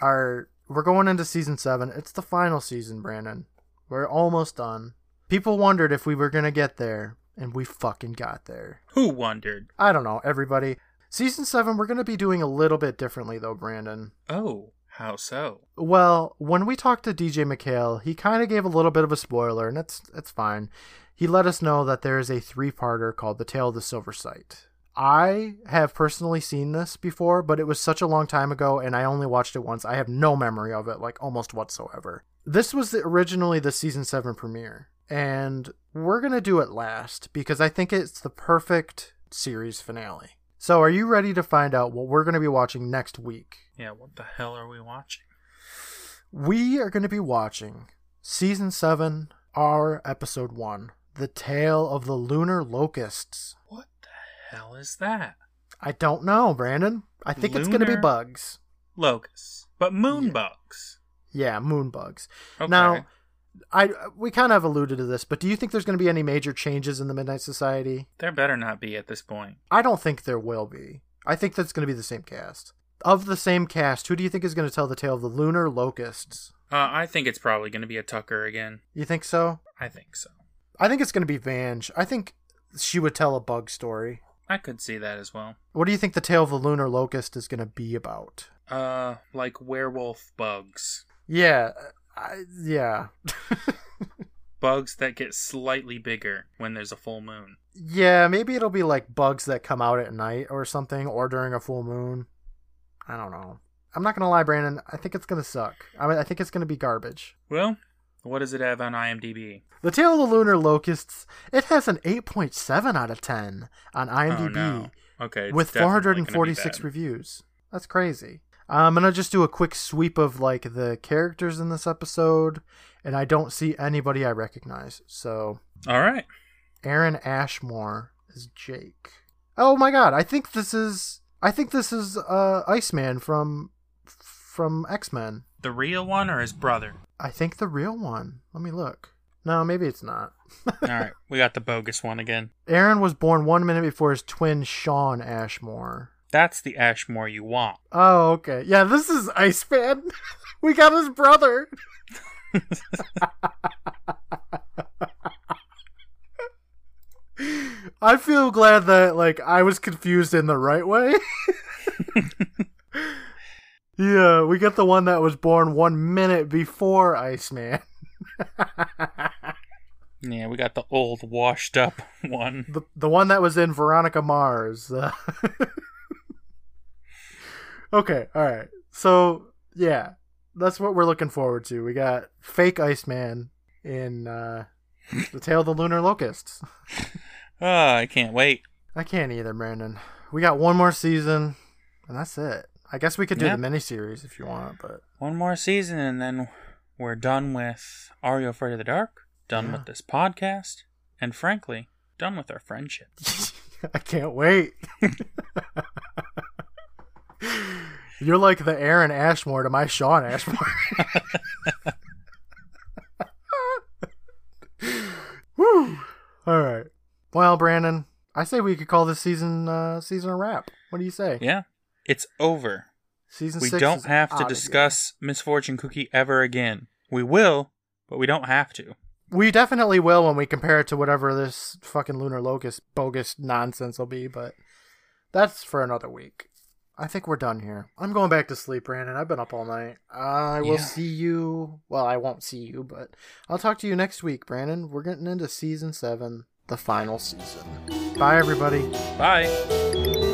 are we're going into season seven. It's the final season, Brandon. We're almost done. People wondered if we were gonna get there, and we fucking got there. Who wondered? I don't know, everybody. Season seven, we're gonna be doing a little bit differently though, Brandon. Oh, how so? Well, when we talked to DJ MacHale, he kind of gave a little bit of a spoiler, and that's that's fine. He let us know that there is a three-parter called The Tale of the Silver Sight. I have personally seen this before, but it was such a long time ago, and I only watched it once. I have no memory of it, like almost whatsoever. This was the, originally the season seven premiere, and we're gonna do it last because I think it's the perfect series finale. So, are you ready to find out what we're gonna be watching next week? Yeah, what the hell are we watching? We are going to be watching season seven, our episode one, The Tale of the Lunar Locusts. What the hell is that? I don't know, Brandon. I think it's going to be bugs. Locusts. But moon Yeah. bugs. Yeah, moon bugs. Okay. Now, I we kind of alluded to this, but do you think there's going to be any major changes in the Midnight Society? there better not be at this point. I don't think there will be. I think that's going to be the same cast. Of the same cast, who do you think is going to tell the tale of the lunar locusts? Uh, I think it's probably going to be a Tucker again. You think so? I think so. I think it's going to be Vange. I think she would tell a bug story. I could see that as well. What do you think the tale of the lunar locust is going to be about? Uh, like werewolf bugs. Yeah, I, yeah, Bugs that get slightly bigger when there's a full moon. yeah. Maybe it'll be like bugs that come out at night or something, or during a full moon. I don't know. I'm not gonna lie, Brandon. I think it's gonna suck. I mean, I think it's gonna be garbage. Well, what does it have on IMDb? The Tale of the Lunar Locusts. It has an 8.7 out of 10 on oh, IMDb Oh, no. Okay. with definitely gonna be 446 reviews. That's crazy. I'm gonna just do a quick sweep of like the characters in this episode, and I don't see anybody I recognize. So All right. Aaron Ashmore is Jake. Oh my god, I think this is I think this is uh Iceman from from X-Men. The real one or his brother? I think the real one. Let me look. No, maybe it's not. All right. We got the bogus one again. Aaron was born one minute before his twin Shawn Ashmore. That's the Ashmore you want. Oh, okay. Yeah, this is Iceman. we got his brother. I feel glad that like I was confused in the right way. yeah, we got the one that was born one minute before Iceman. Yeah, we got the old washed up one. The the one that was in Veronica Mars. Uh, Okay, all right. So yeah, that's what we're looking forward to. We got fake Iceman in uh, the Tale of the Lunar Locusts. Oh, I can't wait. I can't either, Brandon. We got one more season, and that's it. I guess we could do Yeah. the miniseries if you want, but One more season and then we're done with Are You Afraid of the Dark? Done Yeah. with this podcast. And frankly, done with our friendship. I can't wait. You're like the Aaron Ashmore to my Shawn Ashmore. Woo! All right. Well, Brandon, I say we could call this season uh, season a wrap. What do you say? Yeah. It's over. Season We six don't have to discuss Misfortune Cookie ever again. We will, but we don't have to. We definitely will when we compare it to whatever this fucking lunar locust bogus nonsense will be, but that's for another week. I think we're done here. I'm going back to sleep, Brandon. I've been up all night. I will Yeah. see you. Well, I won't see you, but I'll talk to you next week, Brandon. We're getting into season seven, the final season. Bye, everybody. Bye.